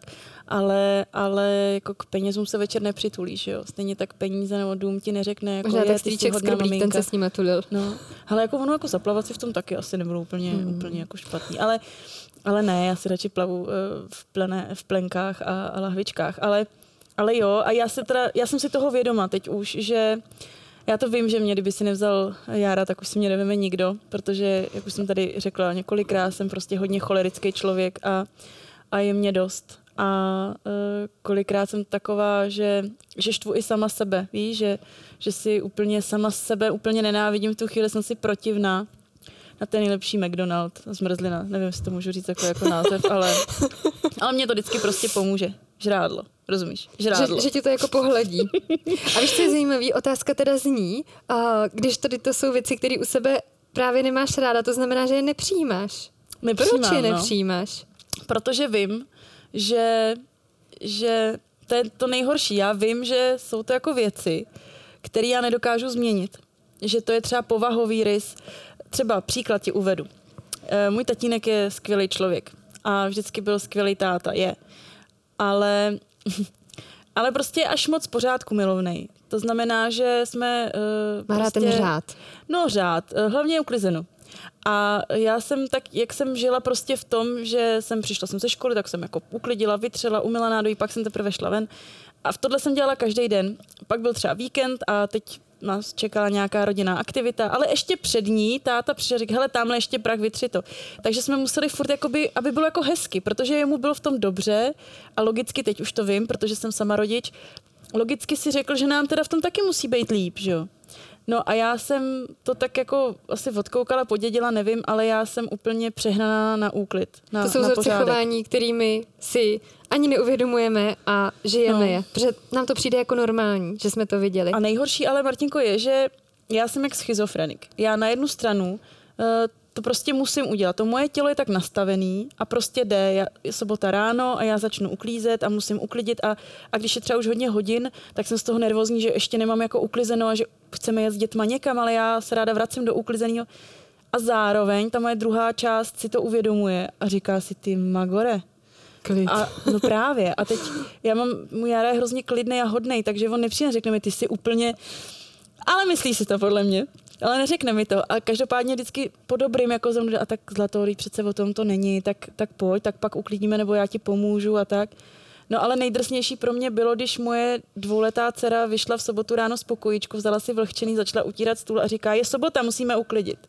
Ale, ale jako k penězům se večer nepřitulíš, že jo? Stejně tak peníze nebo dům ti neřekne, jako Možná je, tak hodná skrblík, ten se s nimi tulil. No, ale jako ono jako zaplavat si v tom taky asi nebylo úplně, hmm. úplně jako špatný. Ale, ale ne, já si radši plavu eh, v, plené, v plenkách a, a lahvičkách. Ale, ale jo, a já, se teda, já jsem si toho vědoma teď už, že já to vím, že mě, kdyby si nevzal Jára, tak už si mě neveme nikdo, protože, jak už jsem tady řekla několikrát, jsem prostě hodně cholerický člověk a, a je mě dost. A uh, kolikrát jsem taková, že, že štvu i sama sebe, víš, že, že si úplně sama sebe úplně nenávidím, v tu chvíli jsem si protivná na ten nejlepší McDonald, zmrzlina, nevím, jestli to můžu říct jako, jako název, ale, ale mě to vždycky prostě pomůže. Žrádlo, rozumíš? Žrádlo. Že, že ti to jako pohledí. A víš, co je zajímavý? Otázka teda zní, a když tady to jsou věci, které u sebe právě nemáš ráda, to znamená, že je nepřijímáš. Nepřijímám, Proč je no. nepřijímáš? protože vím, že, že to je to nejhorší. Já vím, že jsou to jako věci, které já nedokážu změnit. Že to je třeba povahový rys. Třeba příklad ti uvedu. Eh, Můj tatínek je skvělý člověk a vždycky byl skvělý táta, je. Ale, ale prostě až moc pořádku milovnej. To znamená, že jsme... Uh, Má rád ten řád. No řád, eh, hlavně uklizenu. A já jsem tak, jak jsem žila prostě v tom, že jsem přišla jsem ze školy, tak jsem jako uklidila, vytřela, umila nádobí, pak jsem teprve šla ven. A v tohle jsem dělala každý den. Pak byl třeba víkend a teď nás čekala nějaká rodinná aktivita, ale ještě před ní táta přišel a řekl, hele, tamhle ještě prach, vytři to. Takže jsme museli furt, jakoby, aby bylo jako hezky, protože jemu bylo v tom dobře a logicky teď už to vím, protože jsem sama rodič, logicky si řekl, že nám teda v tom taky musí být líp, že jo. No a já jsem to tak jako asi odkoukala, podědila, nevím, ale já jsem úplně přehnaná na úklid, na, To jsou vzorce chování, kterými si ani neuvědomujeme a žijeme No. je. Protože nám to přijde jako normální, že jsme to viděli. A nejhorší ale, Martinko, je, že já jsem jak schizofrenik. Já na jednu stranu uh, to prostě musím udělat. To moje tělo je tak nastavený a prostě jde. Já, je sobota ráno a já začnu uklízet a musím uklidit a, a když je třeba už hodně hodin, tak jsem z toho nervózní, že ještě nemám jako uklizeno a že chceme jet s dětma někam, ale já se ráda vracím do uklizeného. A zároveň ta moje druhá část si to uvědomuje a říká si, ty magore, Klid. a no právě. A teď já mám, můj Jara je hrozně klidný a hodný, takže on nepřijde a řekne mi, ty jsi úplně... Ale myslí si to podle mě. Ale neřekne mi to. A každopádně vždycky po dobrým, jako jsem, a tak zlato, přece o tom to není, tak, tak pojď, tak pak uklidíme, nebo já ti pomůžu a tak. No ale nejdrsnější pro mě bylo, když moje dvouletá dcera vyšla v sobotu ráno z pokojíčku, vzala si vlhčený, začala utírat stůl a říká, je sobota, musíme uklidit.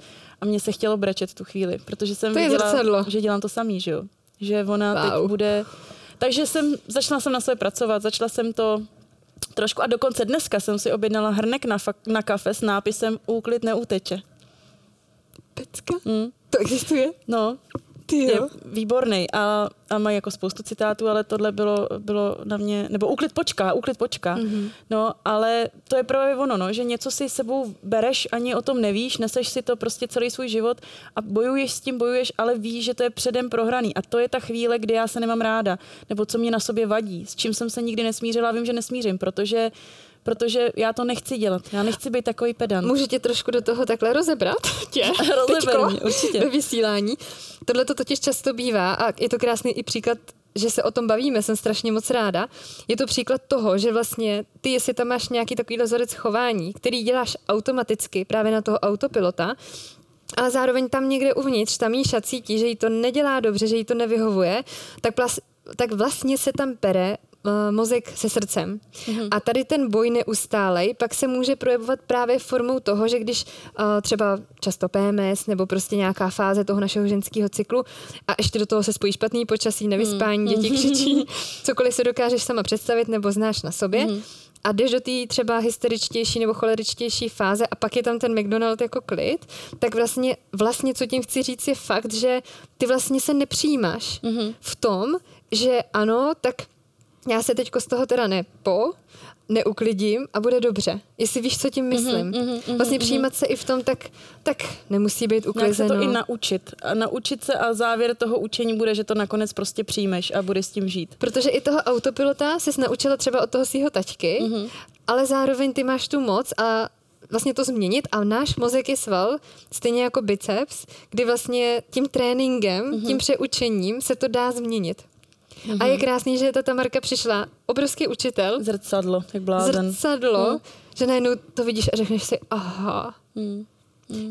A mně se chtělo brečet tu chvíli, protože jsem To viděla, zrcadlo. že dělám to samý, že jo. Že ona. Wow. teď bude... Takže jsem, začala jsem na sebe pracovat, začala jsem to trošku a dokonce dneska jsem si objednala hrnek na, fak, na kafe s nápisem Úklid neuteče. Pecka? Hm. To existuje? No, Ty je jo. výborný a, a mají jako spoustu citátů, ale tohle bylo, bylo na mě, nebo úklid počká, úklid počká. Mm-hmm. No, ale to je právě ono, no, že něco si sebou bereš, ani o tom nevíš, neseš si to prostě celý svůj život a bojuješ s tím, bojuješ, ale víš, že to je předem prohraný. A to je ta chvíle, kdy já se nemám ráda, nebo co mě na sobě vadí, s čím jsem se nikdy nesmířila, a vím, že nesmířím, protože protože já to nechci dělat. Já nechci být takový pedant. Můžu tě trošku do toho takhle rozebrat? Tě, Rozeber teďko, mě, určitě. Ve vysílání. Tohle to totiž často bývá a je to krásný i příklad že se o tom bavíme, jsem strašně moc ráda. Je to příklad toho, že vlastně ty, jestli tam máš nějaký takový vzorec chování, který děláš automaticky právě na toho autopilota, ale zároveň tam někde uvnitř, ta Míša cítí, že jí to nedělá dobře, že jí to nevyhovuje, tak, plas, tak vlastně se tam pere mozek se srdcem. Mm-hmm. A tady ten boj neustálej pak se může projevovat právě formou toho, že když uh, třeba často PMS nebo prostě nějaká fáze toho našeho ženského cyklu a ještě do toho se spojí špatný počasí, nevyspání, děti křičí, cokoliv se dokážeš sama představit nebo znáš na sobě, mm-hmm a jdeš do té třeba hysteričtější nebo choleričtější fáze a pak je tam ten McDonald jako klid, tak vlastně, vlastně co tím chci říct je fakt, že ty vlastně se nepřijímáš mm-hmm. v tom, že ano, tak já se teďko z toho teda nepo, neuklidím a bude dobře. Jestli víš, co tím myslím. Mm-hmm, vlastně přijímat se i v tom, tak, tak nemusí být Nějak se uklizeno. to i naučit. A naučit se a závěr toho učení bude, že to nakonec prostě přijmeš a budeš s tím žít. Protože i toho autopilota jsi naučila třeba od toho svého tačky, mm-hmm. ale zároveň ty máš tu moc a vlastně to změnit a náš mozek je sval, stejně jako biceps, kdy vlastně tím tréninkem, mm-hmm. tím přeučením se to dá změnit. Mm-hmm. A je krásný, že ta Tamarka přišla, obrovský učitel, Zrcadlo, jak blázen. zrcadlo, mm. že najednou to vidíš a řekneš si, aha. Mm.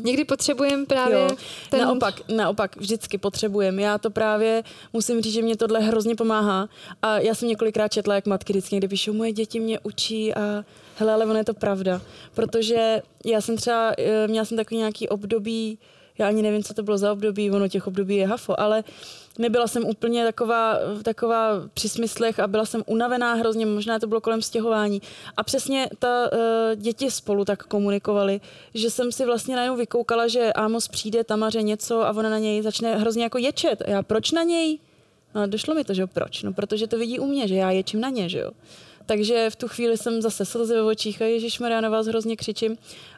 Někdy potřebujeme právě Jo. ten... Naopak, naopak, vždycky potřebujeme. Já to právě musím říct, že mě tohle hrozně pomáhá. A já jsem několikrát četla, jak matky vždycky někdy píšou, moje děti mě učí a hele, ale ono je to pravda. Protože já jsem třeba, eh, měla jsem takový nějaký období, já ani nevím, co to bylo za období, ono těch období je hafo, ale nebyla jsem úplně taková, taková při smyslech a byla jsem unavená hrozně, možná to bylo kolem stěhování. A přesně ta uh, děti spolu tak komunikovali, že jsem si vlastně najednou vykoukala, že Amos přijde, Tamaře něco a ona na něj začne hrozně jako ječet. A já, proč na něj? No došlo mi to, že jo, proč? No protože to vidí u mě, že já ječím na ně, že jo. Takže v tu chvíli jsem zase slzy ve očích a Ježíš na vás hrozně křičím.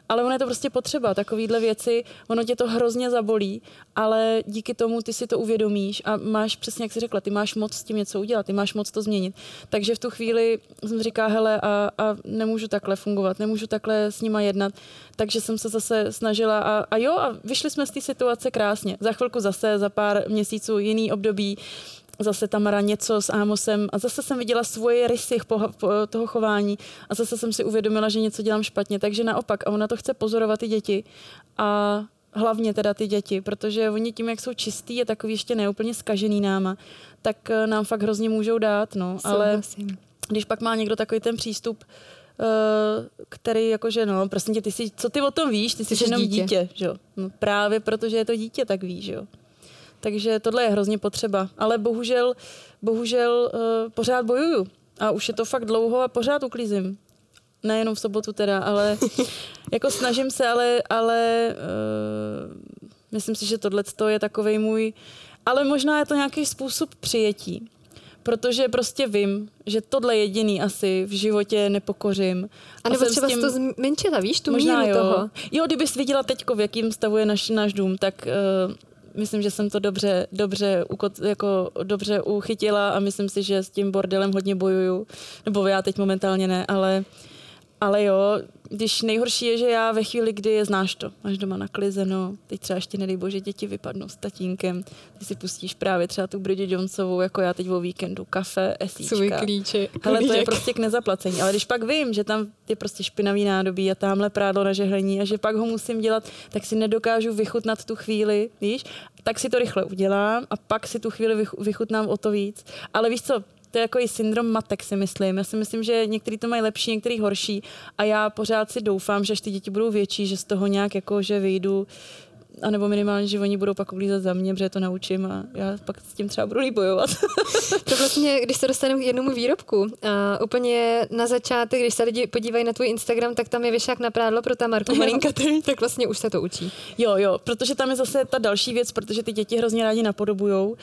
Ale ono je to prostě potřeba, takovýhle věci, ono tě to hrozně zabolí, ale díky tomu ty si to uvědomíš a máš přesně, jak jsi řekla, ty máš moc s tím něco udělat, ty máš moc to změnit. Takže v tu chvíli jsem říká, hele, a, a nemůžu takhle fungovat, nemůžu takhle s nima jednat. Takže jsem se zase snažila a, a jo, a vyšli jsme z té situace krásně. Za chvilku zase, za pár měsíců jiný období, zase Tamara něco s Ámosem a zase jsem viděla svoje rysy toho chování a zase jsem si uvědomila, že něco dělám špatně. Takže naopak, a ona to chce pozorovat ty děti a hlavně teda ty děti, protože oni tím, jak jsou čistý a takový ještě neúplně skažený náma, tak eh, nám fakt hrozně můžou dát, no. Ale Souhlasím. když pak má někdo takový ten přístup, eh, který jakože, no, prosím tě, ty jsi, co ty o tom víš, ty jsi, jsi jenom dítě. dítě, dítě že jo. No, právě protože je to dítě, tak víš, že jo. Takže tohle je hrozně potřeba. Ale bohužel, bohužel uh, pořád bojuju. A už je to fakt dlouho a pořád uklízím. Nejenom v sobotu teda, ale jako snažím se, ale, ale uh, myslím si, že tohle je takový můj, ale možná je to nějaký způsob přijetí protože prostě vím, že tohle jediný asi v životě nepokořím. A nebo třeba tím... to zmenšila, víš, tu možná míru jo. toho. Jo, kdybys viděla teďko, v jakým stavu je naš, náš dům, tak uh, myslím, že jsem to dobře, dobře, jako dobře uchytila a myslím si, že s tím bordelem hodně bojuju. Nebo já teď momentálně ne, ale ale jo, když nejhorší je, že já ve chvíli, kdy je znáš to, máš doma naklizeno, teď třeba ještě nedej bože, děti vypadnou s tatínkem, ty si pustíš právě třeba tu Bridget Jonesovou, jako já teď o víkendu, kafe, esíčka. Svůj klíče. Ale to je prostě k nezaplacení. Ale když pak vím, že tam je prostě špinavý nádobí a tamhle prádlo na žehlení a že pak ho musím dělat, tak si nedokážu vychutnat tu chvíli, víš? Tak si to rychle udělám a pak si tu chvíli vychutnám o to víc. Ale víš co, to je jako i syndrom matek, si myslím. Já si myslím, že někteří to mají lepší, někteří horší a já pořád si doufám, že až ty děti budou větší, že z toho nějak jako, že vyjdu a nebo minimálně, že oni budou pak uklízet za mě, protože to naučím a já pak s tím třeba budu líp bojovat. to vlastně, když se dostaneme k jednomu výrobku, a úplně na začátek, když se lidi podívají na tvůj Instagram, tak tam je věšák na prádlo pro ta Marku malinkatý, tak vlastně už se to učí. Jo, jo, protože tam je zase ta další věc, protože ty děti hrozně rádi napodobujou.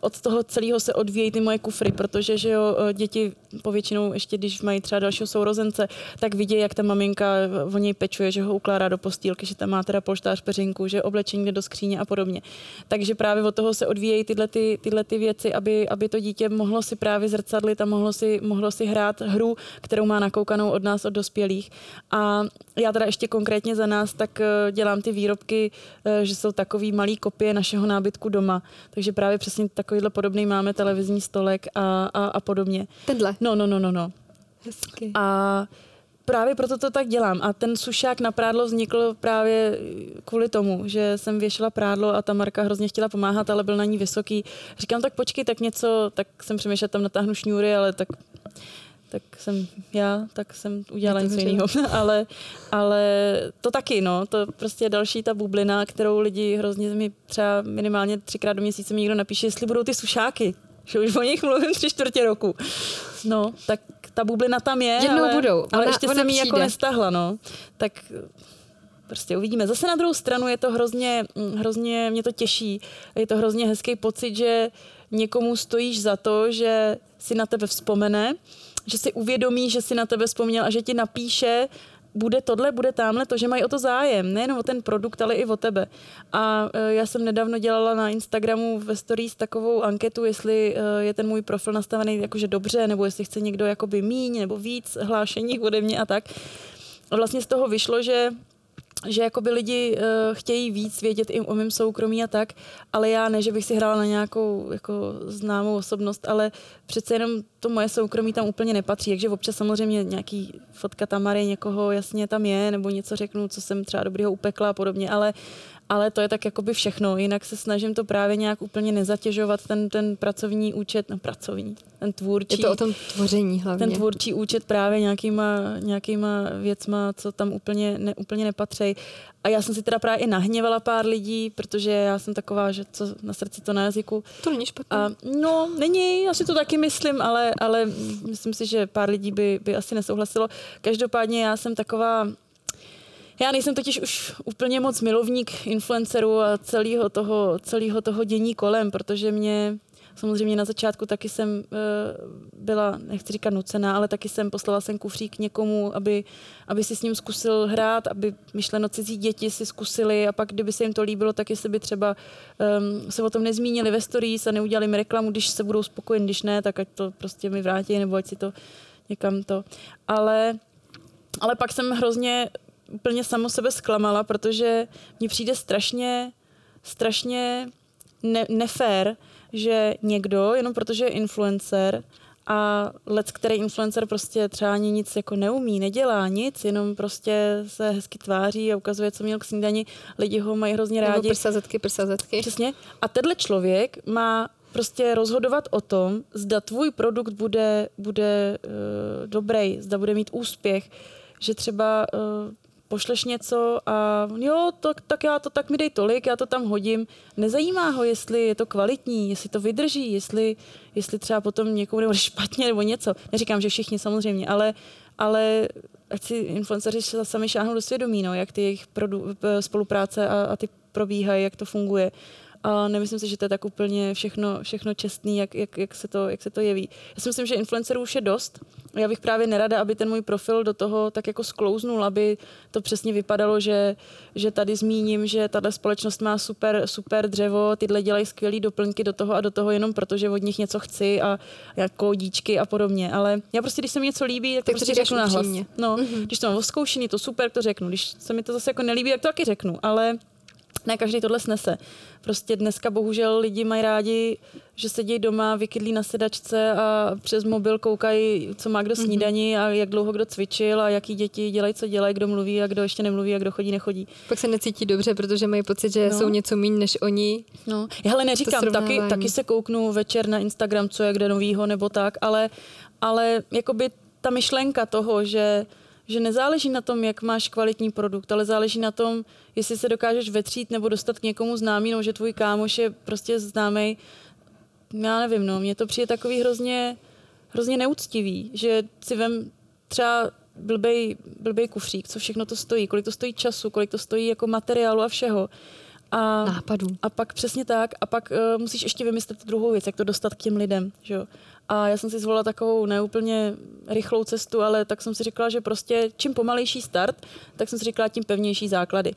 Od toho celého se odvíjejí ty moje kufry, protože že jo, děti povětšinou ještě, když mají třeba dalšího sourozence, tak vidí, jak ta maminka o něj pečuje, že ho ukládá do postýlky, že tam má teda polštář peřinku, že oblečení jde do skříně a podobně. Takže právě od toho se odvíjejí tyhle, ty, tyhle ty věci, aby, aby to dítě mohlo si právě zrcadlit a mohlo si, mohlo si hrát hru, kterou má nakoukanou od nás, od dospělých. A já teda ještě konkrétně za nás tak eh, dělám ty výrobky, eh, že jsou takový malý kopie našeho nábytku doma. Takže právě přesně takovýhle podobný máme televizní stolek a, a, a podobně. Tenhle? No, no, no, no, no. Hezky. A právě proto to tak dělám. A ten sušák na prádlo vznikl právě kvůli tomu, že jsem věšela prádlo a ta Marka hrozně chtěla pomáhat, ale byl na ní vysoký. Říkám, tak počkej, tak něco, tak jsem přemýšlela, tam natáhnu šňůry, ale tak tak jsem já, tak jsem udělala něco jiného. ale, ale to taky, no, to prostě je další ta bublina, kterou lidi hrozně mi třeba minimálně třikrát do měsíce mi někdo napíše, jestli budou ty sušáky, že už o nich mluvím tři čtvrtě roku. No, tak ta bublina tam je, Jednou ale, budou. ale ona, ještě ona jsem ji jako nestahla, no. Tak prostě uvidíme. Zase na druhou stranu je to hrozně, hrozně, mě to těší. Je to hrozně hezký pocit, že někomu stojíš za to, že si na tebe vzpomene, že si uvědomí, že si na tebe vzpomněl a že ti napíše bude tohle, bude tamhle, to, že mají o to zájem, nejen o ten produkt, ale i o tebe. A e, já jsem nedávno dělala na Instagramu ve stories takovou anketu, jestli e, je ten můj profil nastavený jakože dobře, nebo jestli chce někdo jakoby míň nebo víc hlášení ode mě a tak. A vlastně z toho vyšlo, že že jakoby lidi uh, chtějí víc vědět i o mém soukromí a tak, ale já ne, že bych si hrála na nějakou jako známou osobnost, ale přece jenom to moje soukromí tam úplně nepatří, takže občas samozřejmě nějaký fotka Tamary někoho jasně tam je, nebo něco řeknu, co jsem třeba dobrýho upekla a podobně, ale, ale to je tak jakoby všechno. Jinak se snažím to právě nějak úplně nezatěžovat, ten, ten pracovní účet, no pracovní, ten tvůrčí. Je to o tom tvoření hlavně. Ten tvůrčí účet právě nějakýma, nějakýma věcma, co tam úplně, ne, úplně nepatří. A já jsem si teda právě i nahněvala pár lidí, protože já jsem taková, že co na srdci, to na jazyku. To není špatné. A, no, není, já si to taky myslím, ale, ale myslím si, že pár lidí by, by asi nesouhlasilo. Každopádně já jsem taková, já nejsem totiž už úplně moc milovník influencerů a celého toho, celého toho dění kolem, protože mě Samozřejmě na začátku taky jsem uh, byla, nechci říkat nucená, ale taky jsem poslala jsem kufřík někomu, aby, aby si s ním zkusil hrát, aby myšleno cizí děti si zkusili a pak, kdyby se jim to líbilo, tak jestli by třeba um, se o tom nezmínili ve stories a neudělali mi reklamu, když se budou spokojeni, když ne, tak ať to prostě mi vrátí, nebo ať si to někam to. Ale, ale pak jsem hrozně úplně samo sebe zklamala, protože mně přijde strašně, strašně ne, nefér, že někdo, jenom protože je influencer, a let, který influencer prostě třeba ani nic jako neumí, nedělá nic, jenom prostě se hezky tváří a ukazuje, co měl k snídani. Lidi ho mají hrozně rádi. Nebo prsazetky, prsazetky. Přesně. A tenhle člověk má prostě rozhodovat o tom, zda tvůj produkt bude, bude uh, dobrý, zda bude mít úspěch, že třeba uh, pošleš něco a jo, tak, tak já to, tak mi dej tolik, já to tam hodím. Nezajímá ho, jestli je to kvalitní, jestli to vydrží, jestli, jestli třeba potom někomu nebo špatně nebo něco. Neříkám, že všichni samozřejmě, ale, ale ať si influenceři sami šáhnou do svědomí, no, jak ty jejich produ- spolupráce a, a ty probíhají, jak to funguje a nemyslím si, že to je tak úplně všechno, všechno čestný, jak, jak, jak, se to, jak se to jeví. Já si myslím, že influencerů už je dost. Já bych právě nerada, aby ten můj profil do toho tak jako sklouznul, aby to přesně vypadalo, že, že tady zmíním, že tahle společnost má super, super dřevo, tyhle dělají skvělé doplňky do toho a do toho jenom proto, že od nich něco chci a jako díčky a podobně. Ale já prostě, když se mi něco líbí, tak, tak to prostě řeknu nahlas. No, mm-hmm. když to mám oskoušený, to super, to řeknu. Když se mi to zase jako nelíbí, tak to taky řeknu. Ale ne každý tohle snese. Prostě dneska bohužel lidi mají rádi, že sedí doma, vykydlí na sedačce a přes mobil koukají, co má kdo mhm. snídaní a jak dlouho kdo cvičil a jaký děti dělají, co dělají, kdo mluví a kdo ještě nemluví a kdo chodí, nechodí. Pak se necítí dobře, protože mají pocit, že no. jsou něco méně než oni. No, já hele neříkám, taky, taky se kouknu večer na Instagram, co je kde novýho nebo tak, ale, ale jakoby ta myšlenka toho, že že nezáleží na tom, jak máš kvalitní produkt, ale záleží na tom, jestli se dokážeš vetřít nebo dostat k někomu známý, no, že tvůj kámoš je prostě známý. Já nevím, no, mně to přijde takový hrozně, hrozně neúctivý, že si vem třeba blbej, blbej kufřík, co všechno to stojí, kolik to stojí času, kolik to stojí jako materiálu a všeho. A, nápadů. A pak přesně tak. A pak uh, musíš ještě vymyslet druhou věc, jak to dostat k těm lidem. Že jo? A já jsem si zvolila takovou neúplně rychlou cestu, ale tak jsem si říkala, že prostě čím pomalejší start, tak jsem si říkala, tím pevnější základy.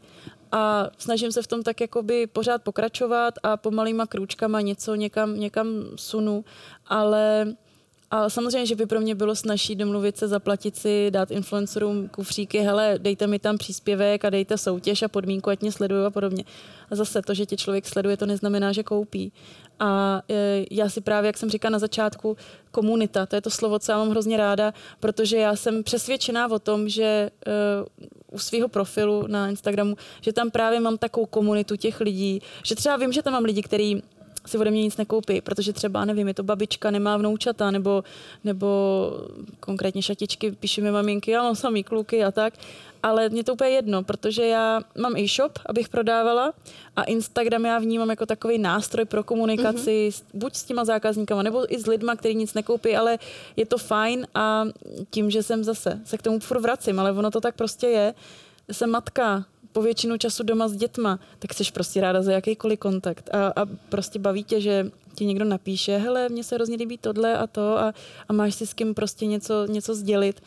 A snažím se v tom tak jakoby pořád pokračovat a pomalýma krůčkama něco někam, někam sunu, ale a samozřejmě, že by pro mě bylo snažší domluvit se, zaplatit si, dát influencerům kufříky, hele, dejte mi tam příspěvek a dejte soutěž a podmínku, ať mě sledují a podobně. A zase to, že tě člověk sleduje, to neznamená, že koupí. A e, já si právě, jak jsem říkala na začátku, komunita, to je to slovo, co já mám hrozně ráda, protože já jsem přesvědčená o tom, že e, u svého profilu na Instagramu, že tam právě mám takovou komunitu těch lidí, že třeba vím, že tam mám lidi, kteří si ode mě nic nekoupí, protože třeba, nevím, je to babička, nemá vnoučata, nebo, nebo konkrétně šatičky píšu mi maminky, já mám samý kluky a tak, ale mě to úplně jedno, protože já mám e-shop, abych prodávala a Instagram já vnímám jako takový nástroj pro komunikaci mm-hmm. buď s těma zákazníkama, nebo i s lidma, kteří nic nekoupí, ale je to fajn a tím, že jsem zase se k tomu furt vracím, ale ono to tak prostě je, jsem matka, po většinu času doma s dětma, tak jsi prostě ráda za jakýkoliv kontakt a, a prostě baví tě, že ti někdo napíše, hele, mně se hrozně líbí tohle a to a, a máš si s kým prostě něco, něco sdělit.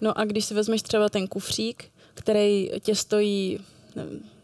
No a když si vezmeš třeba ten kufřík, který tě stojí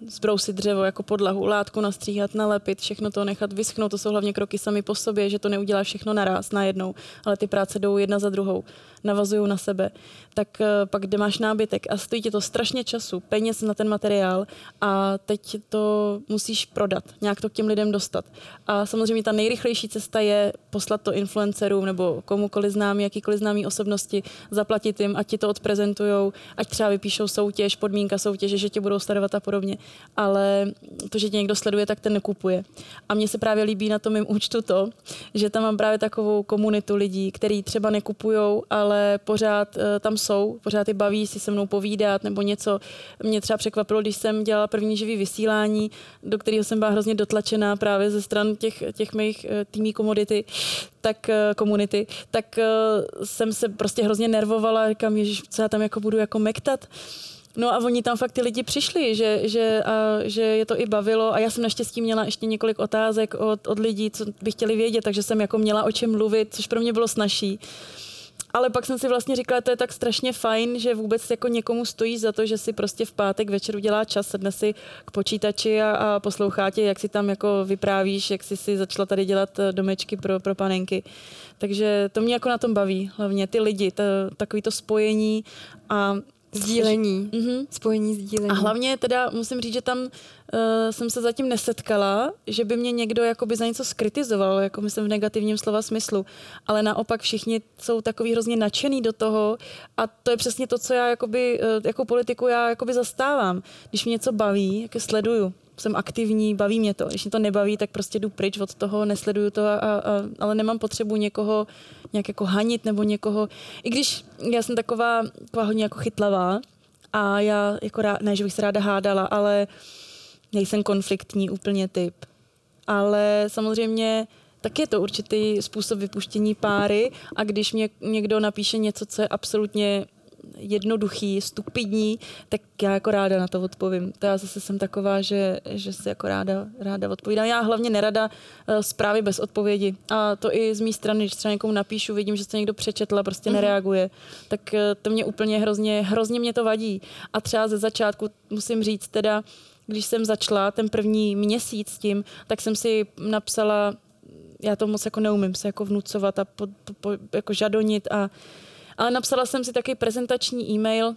zbrousit dřevo jako podlahu, látku nastříhat, nalepit, všechno to nechat vyschnout, to jsou hlavně kroky sami po sobě, že to neudělá všechno naraz, najednou, ale ty práce jdou jedna za druhou, navazují na sebe. Tak eh, pak, kde máš nábytek a stojí ti to strašně času, peněz na ten materiál a teď to musíš prodat, nějak to k těm lidem dostat. A samozřejmě ta nejrychlejší cesta je poslat to influencerům nebo komukoliv známý, jakýkoliv známý osobnosti, zaplatit jim, ať ti to odprezentujou, ať třeba vypíšou soutěž, podmínka soutěže, že tě budou sledovat a podobně ale to, že tě někdo sleduje, tak ten nekupuje. A mně se právě líbí na tom mým účtu to, že tam mám právě takovou komunitu lidí, kteří třeba nekupujou, ale pořád uh, tam jsou, pořád je baví si se mnou povídat nebo něco. Mě třeba překvapilo, když jsem dělala první živý vysílání, do kterého jsem byla hrozně dotlačená právě ze stran těch, těch mých uh, týmí komodity, tak uh, komunity, tak uh, jsem se prostě hrozně nervovala, říkám, ježiš, co já tam jako budu jako mektat. No a oni tam fakt ty lidi přišli, že, že, a, že je to i bavilo a já jsem naštěstí měla ještě několik otázek od, od lidí, co by chtěli vědět, takže jsem jako měla o čem mluvit, což pro mě bylo snažší. Ale pak jsem si vlastně říkala, to je tak strašně fajn, že vůbec jako někomu stojí za to, že si prostě v pátek večer udělá čas, sedne si k počítači a, a poslouchá tě, jak si tam jako vyprávíš, jak jsi si začala tady dělat eh, domečky pro, pro panenky. Takže to mě jako na tom baví, hlavně ty lidi, to, takový to spojení a Sdílení, mm-hmm. spojení sdílení. A hlavně teda musím říct, že tam uh, jsem se zatím nesetkala, že by mě někdo jakoby za něco skritizoval, jako myslím v negativním slova smyslu, ale naopak všichni jsou takový hrozně nadšený do toho a to je přesně to, co já jakoby, uh, jako politiku já jakoby zastávám. Když mě něco baví, jak sleduju, jsem aktivní, baví mě to. Když mě to nebaví, tak prostě jdu pryč od toho, nesleduju to, a, a, ale nemám potřebu někoho nějak jako hanit nebo někoho. I když já jsem taková, taková hodně jako chytlavá, A já jako rád, ne, že bych se ráda hádala, ale nejsem konfliktní úplně typ. Ale samozřejmě tak je to určitý způsob vypuštění páry a když mě někdo napíše něco, co je absolutně jednoduchý, stupidní, tak já jako ráda na to odpovím. To já zase jsem taková, že, že si jako ráda, ráda odpovídám. Já hlavně nerada uh, zprávy bez odpovědi. A to i z mé strany, když třeba někomu napíšu, vidím, že se někdo přečetl a prostě mm-hmm. nereaguje, tak uh, to mě úplně hrozně, hrozně mě to vadí. A třeba ze začátku musím říct teda, když jsem začala ten první měsíc s tím, tak jsem si napsala já to moc jako neumím se jako vnucovat a po, po, po, jako žadonit a ale napsala jsem si taky prezentační e-mail,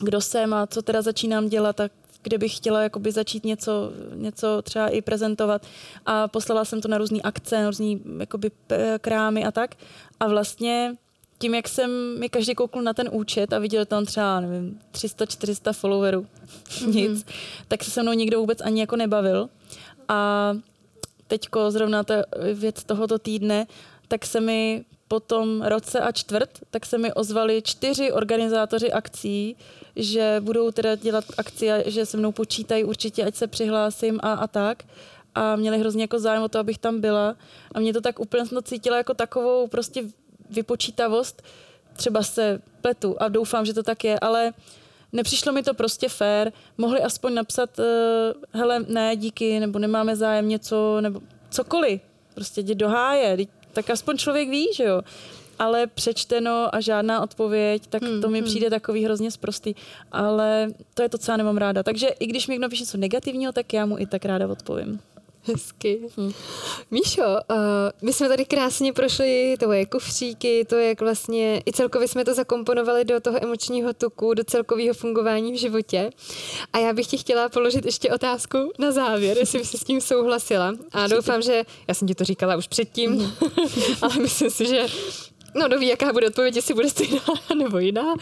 kdo jsem a co teda začínám dělat a kde bych chtěla jakoby začít něco, něco třeba i prezentovat. A poslala jsem to na různé akce, na různé jakoby krámy a tak. A vlastně tím, jak jsem mi každý koukl na ten účet a viděl tam třeba, nevím, 300-400 followerů, mm-hmm. nic, tak se se mnou nikdo vůbec ani jako nebavil. A teďko zrovna ta věc tohoto týdne, tak se mi po tom roce a čtvrt, tak se mi ozvali čtyři organizátoři akcí, že budou teda dělat akci a že se mnou počítají určitě, ať se přihlásím a, a tak. A měli hrozně jako zájem o to, abych tam byla. A mě to tak úplně to cítila jako takovou prostě vypočítavost. Třeba se pletu a doufám, že to tak je, ale nepřišlo mi to prostě fair. Mohli aspoň napsat, uh, hele, ne, díky, nebo nemáme zájem něco, nebo cokoliv. Prostě jdi do háje, tak aspoň člověk ví, že jo. Ale přečteno a žádná odpověď, tak hmm, to mi hmm. přijde takový hrozně sprostý. Ale to je to, co já nemám ráda. Takže i když mi někdo píše něco negativního, tak já mu i tak ráda odpovím. Hezky. Hm. Míšo, uh, my jsme tady krásně prošli tvoje kufříky, to, jak vlastně i celkově jsme to zakomponovali do toho emočního toku, do celkového fungování v životě. A já bych ti chtěla položit ještě otázku na závěr, jestli bys s tím souhlasila. A doufám, že, já jsem ti to říkala už předtím, mm. ale myslím si, že No, doví, jaká bude odpověď, jestli bude stejná nebo jiná.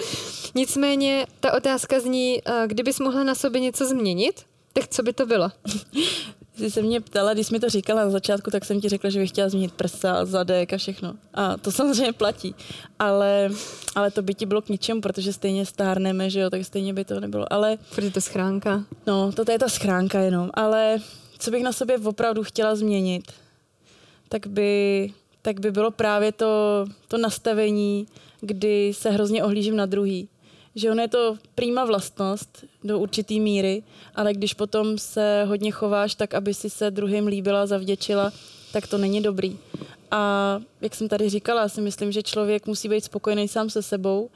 Nicméně ta otázka zní, eh, kdybys mohla na sobě něco změnit, tak co by to bylo? Jsi se mě ptala, když jsi mi to říkala na začátku, tak jsem ti řekla, že bych chtěla změnit prsa, zadek a všechno. A to samozřejmě platí. Ale, ale to by ti bylo k ničemu, protože stejně stárneme, že jo, tak stejně by to nebylo. Ale... Protože to schránka. No, to je ta schránka jenom. Ale co bych na sobě opravdu chtěla změnit, tak by, tak by bylo právě to, to nastavení, kdy se hrozně ohlížím na druhý že on je to prýma vlastnost do určitý míry, ale když potom se hodně chováš tak, aby si se druhým líbila, zavděčila, tak to není dobrý. A jak jsem tady říkala, si myslím, že člověk musí být spokojený sám se sebou,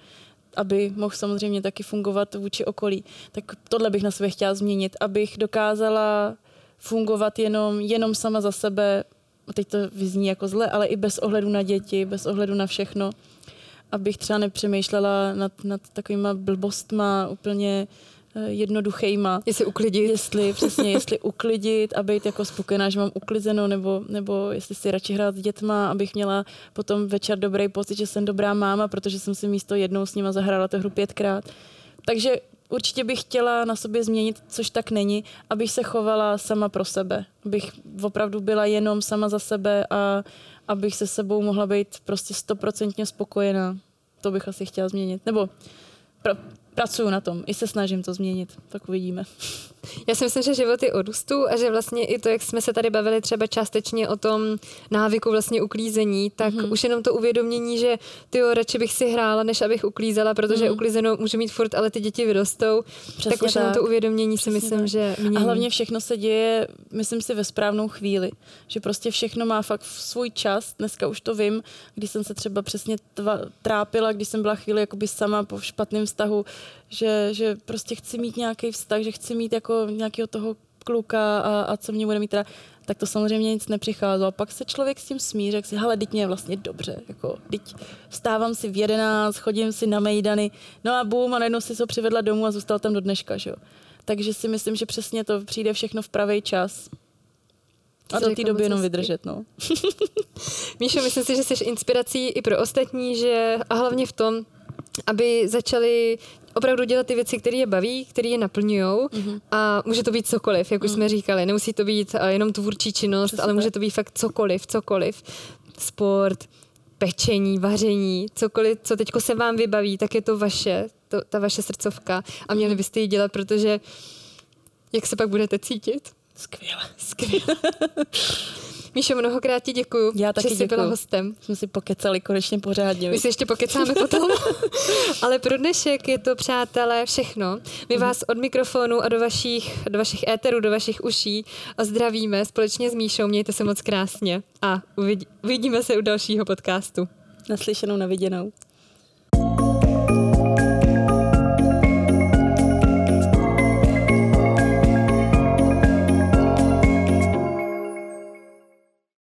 aby mohl samozřejmě taky fungovat vůči okolí. Tak tohle bych na sebe chtěla změnit, abych dokázala fungovat jenom, jenom sama za sebe, teď to vyzní jako zle, ale i bez ohledu na děti, bez ohledu na všechno abych třeba nepřemýšlela nad, nad takovýma blbostma úplně eh, jednoduchejma. Jestli uklidit. Jestli, přesně, jestli uklidit a být jako spokojená, že mám uklizeno, nebo, nebo jestli si radši hrát s dětma, abych měla potom večer dobrý pocit, že jsem dobrá máma, protože jsem si místo jednou s nima zahrála tu hru pětkrát. Takže určitě bych chtěla na sobě změnit, což tak není, abych se chovala sama pro sebe. Abych opravdu byla jenom sama za sebe a abych se sebou mohla být prostě stoprocentně spokojená. To bych asi chtěla změnit. Nebo pr- pracuju na tom, i se snažím to změnit, tak uvidíme. Já si myslím, že život je o růstu a že vlastně i to, jak jsme se tady bavili třeba částečně o tom návyku vlastně uklízení, tak mm-hmm. už jenom to uvědomění, že ty radši bych si hrála, než abych uklízela, protože mm-hmm. uklízenou můžu mít furt, ale ty děti vyrostou. Přesně tak už tak. jenom to uvědomění Přesně si myslím, tak. že mění. A hlavně všechno se děje, myslím si, ve správnou chvíli. Že prostě všechno má fakt svůj čas. Dneska už to vím, když jsem se třeba přesně tva, trápila, když jsem byla chvíli jakoby sama po špatném vztahu, že, že prostě chci mít nějaký vztah, že chci mít jako nějakého toho kluka a, a co mě bude mít teda, tak to samozřejmě nic nepřicházelo. A pak se člověk s tím smíří, jak si, hele, teď mě je vlastně dobře, jako, teď vstávám si v jedenáct, chodím si na mejdany, no a bum, a najednou si to přivedla domů a zůstal tam do dneška, že jo. Takže si myslím, že přesně to přijde všechno v pravý čas. A do té doby jenom vydržet, no. Míšo, myslím si, že jsi inspirací i pro ostatní, že a hlavně v tom, aby začali opravdu dělat ty věci, které je baví, které je naplňují mm-hmm. a může to být cokoliv, jak už mm. jsme říkali. Nemusí to být uh, jenom tvůrčí činnost, Přesně ale může to být fakt cokoliv, cokoliv. Sport, pečení, vaření, cokoliv, co teďko se vám vybaví, tak je to vaše, to, ta vaše srdcovka a měli byste ji dělat, protože jak se pak budete cítit? Skvěle. Skvěle. Míšo, mnohokrát ti děkuju, Já taky že jsi byla děkuju. hostem. Jsme si pokecali konečně pořádně. My se ještě pokecáme potom. Ale pro dnešek je to, přátelé, všechno. My Mhm. vás od mikrofonu a do vašich, do vašich éterů, do vašich uší zdravíme společně s Míšou. Mějte se moc krásně a uvidí, uvidíme se u dalšího podcastu. Naslyšenou, naviděnou.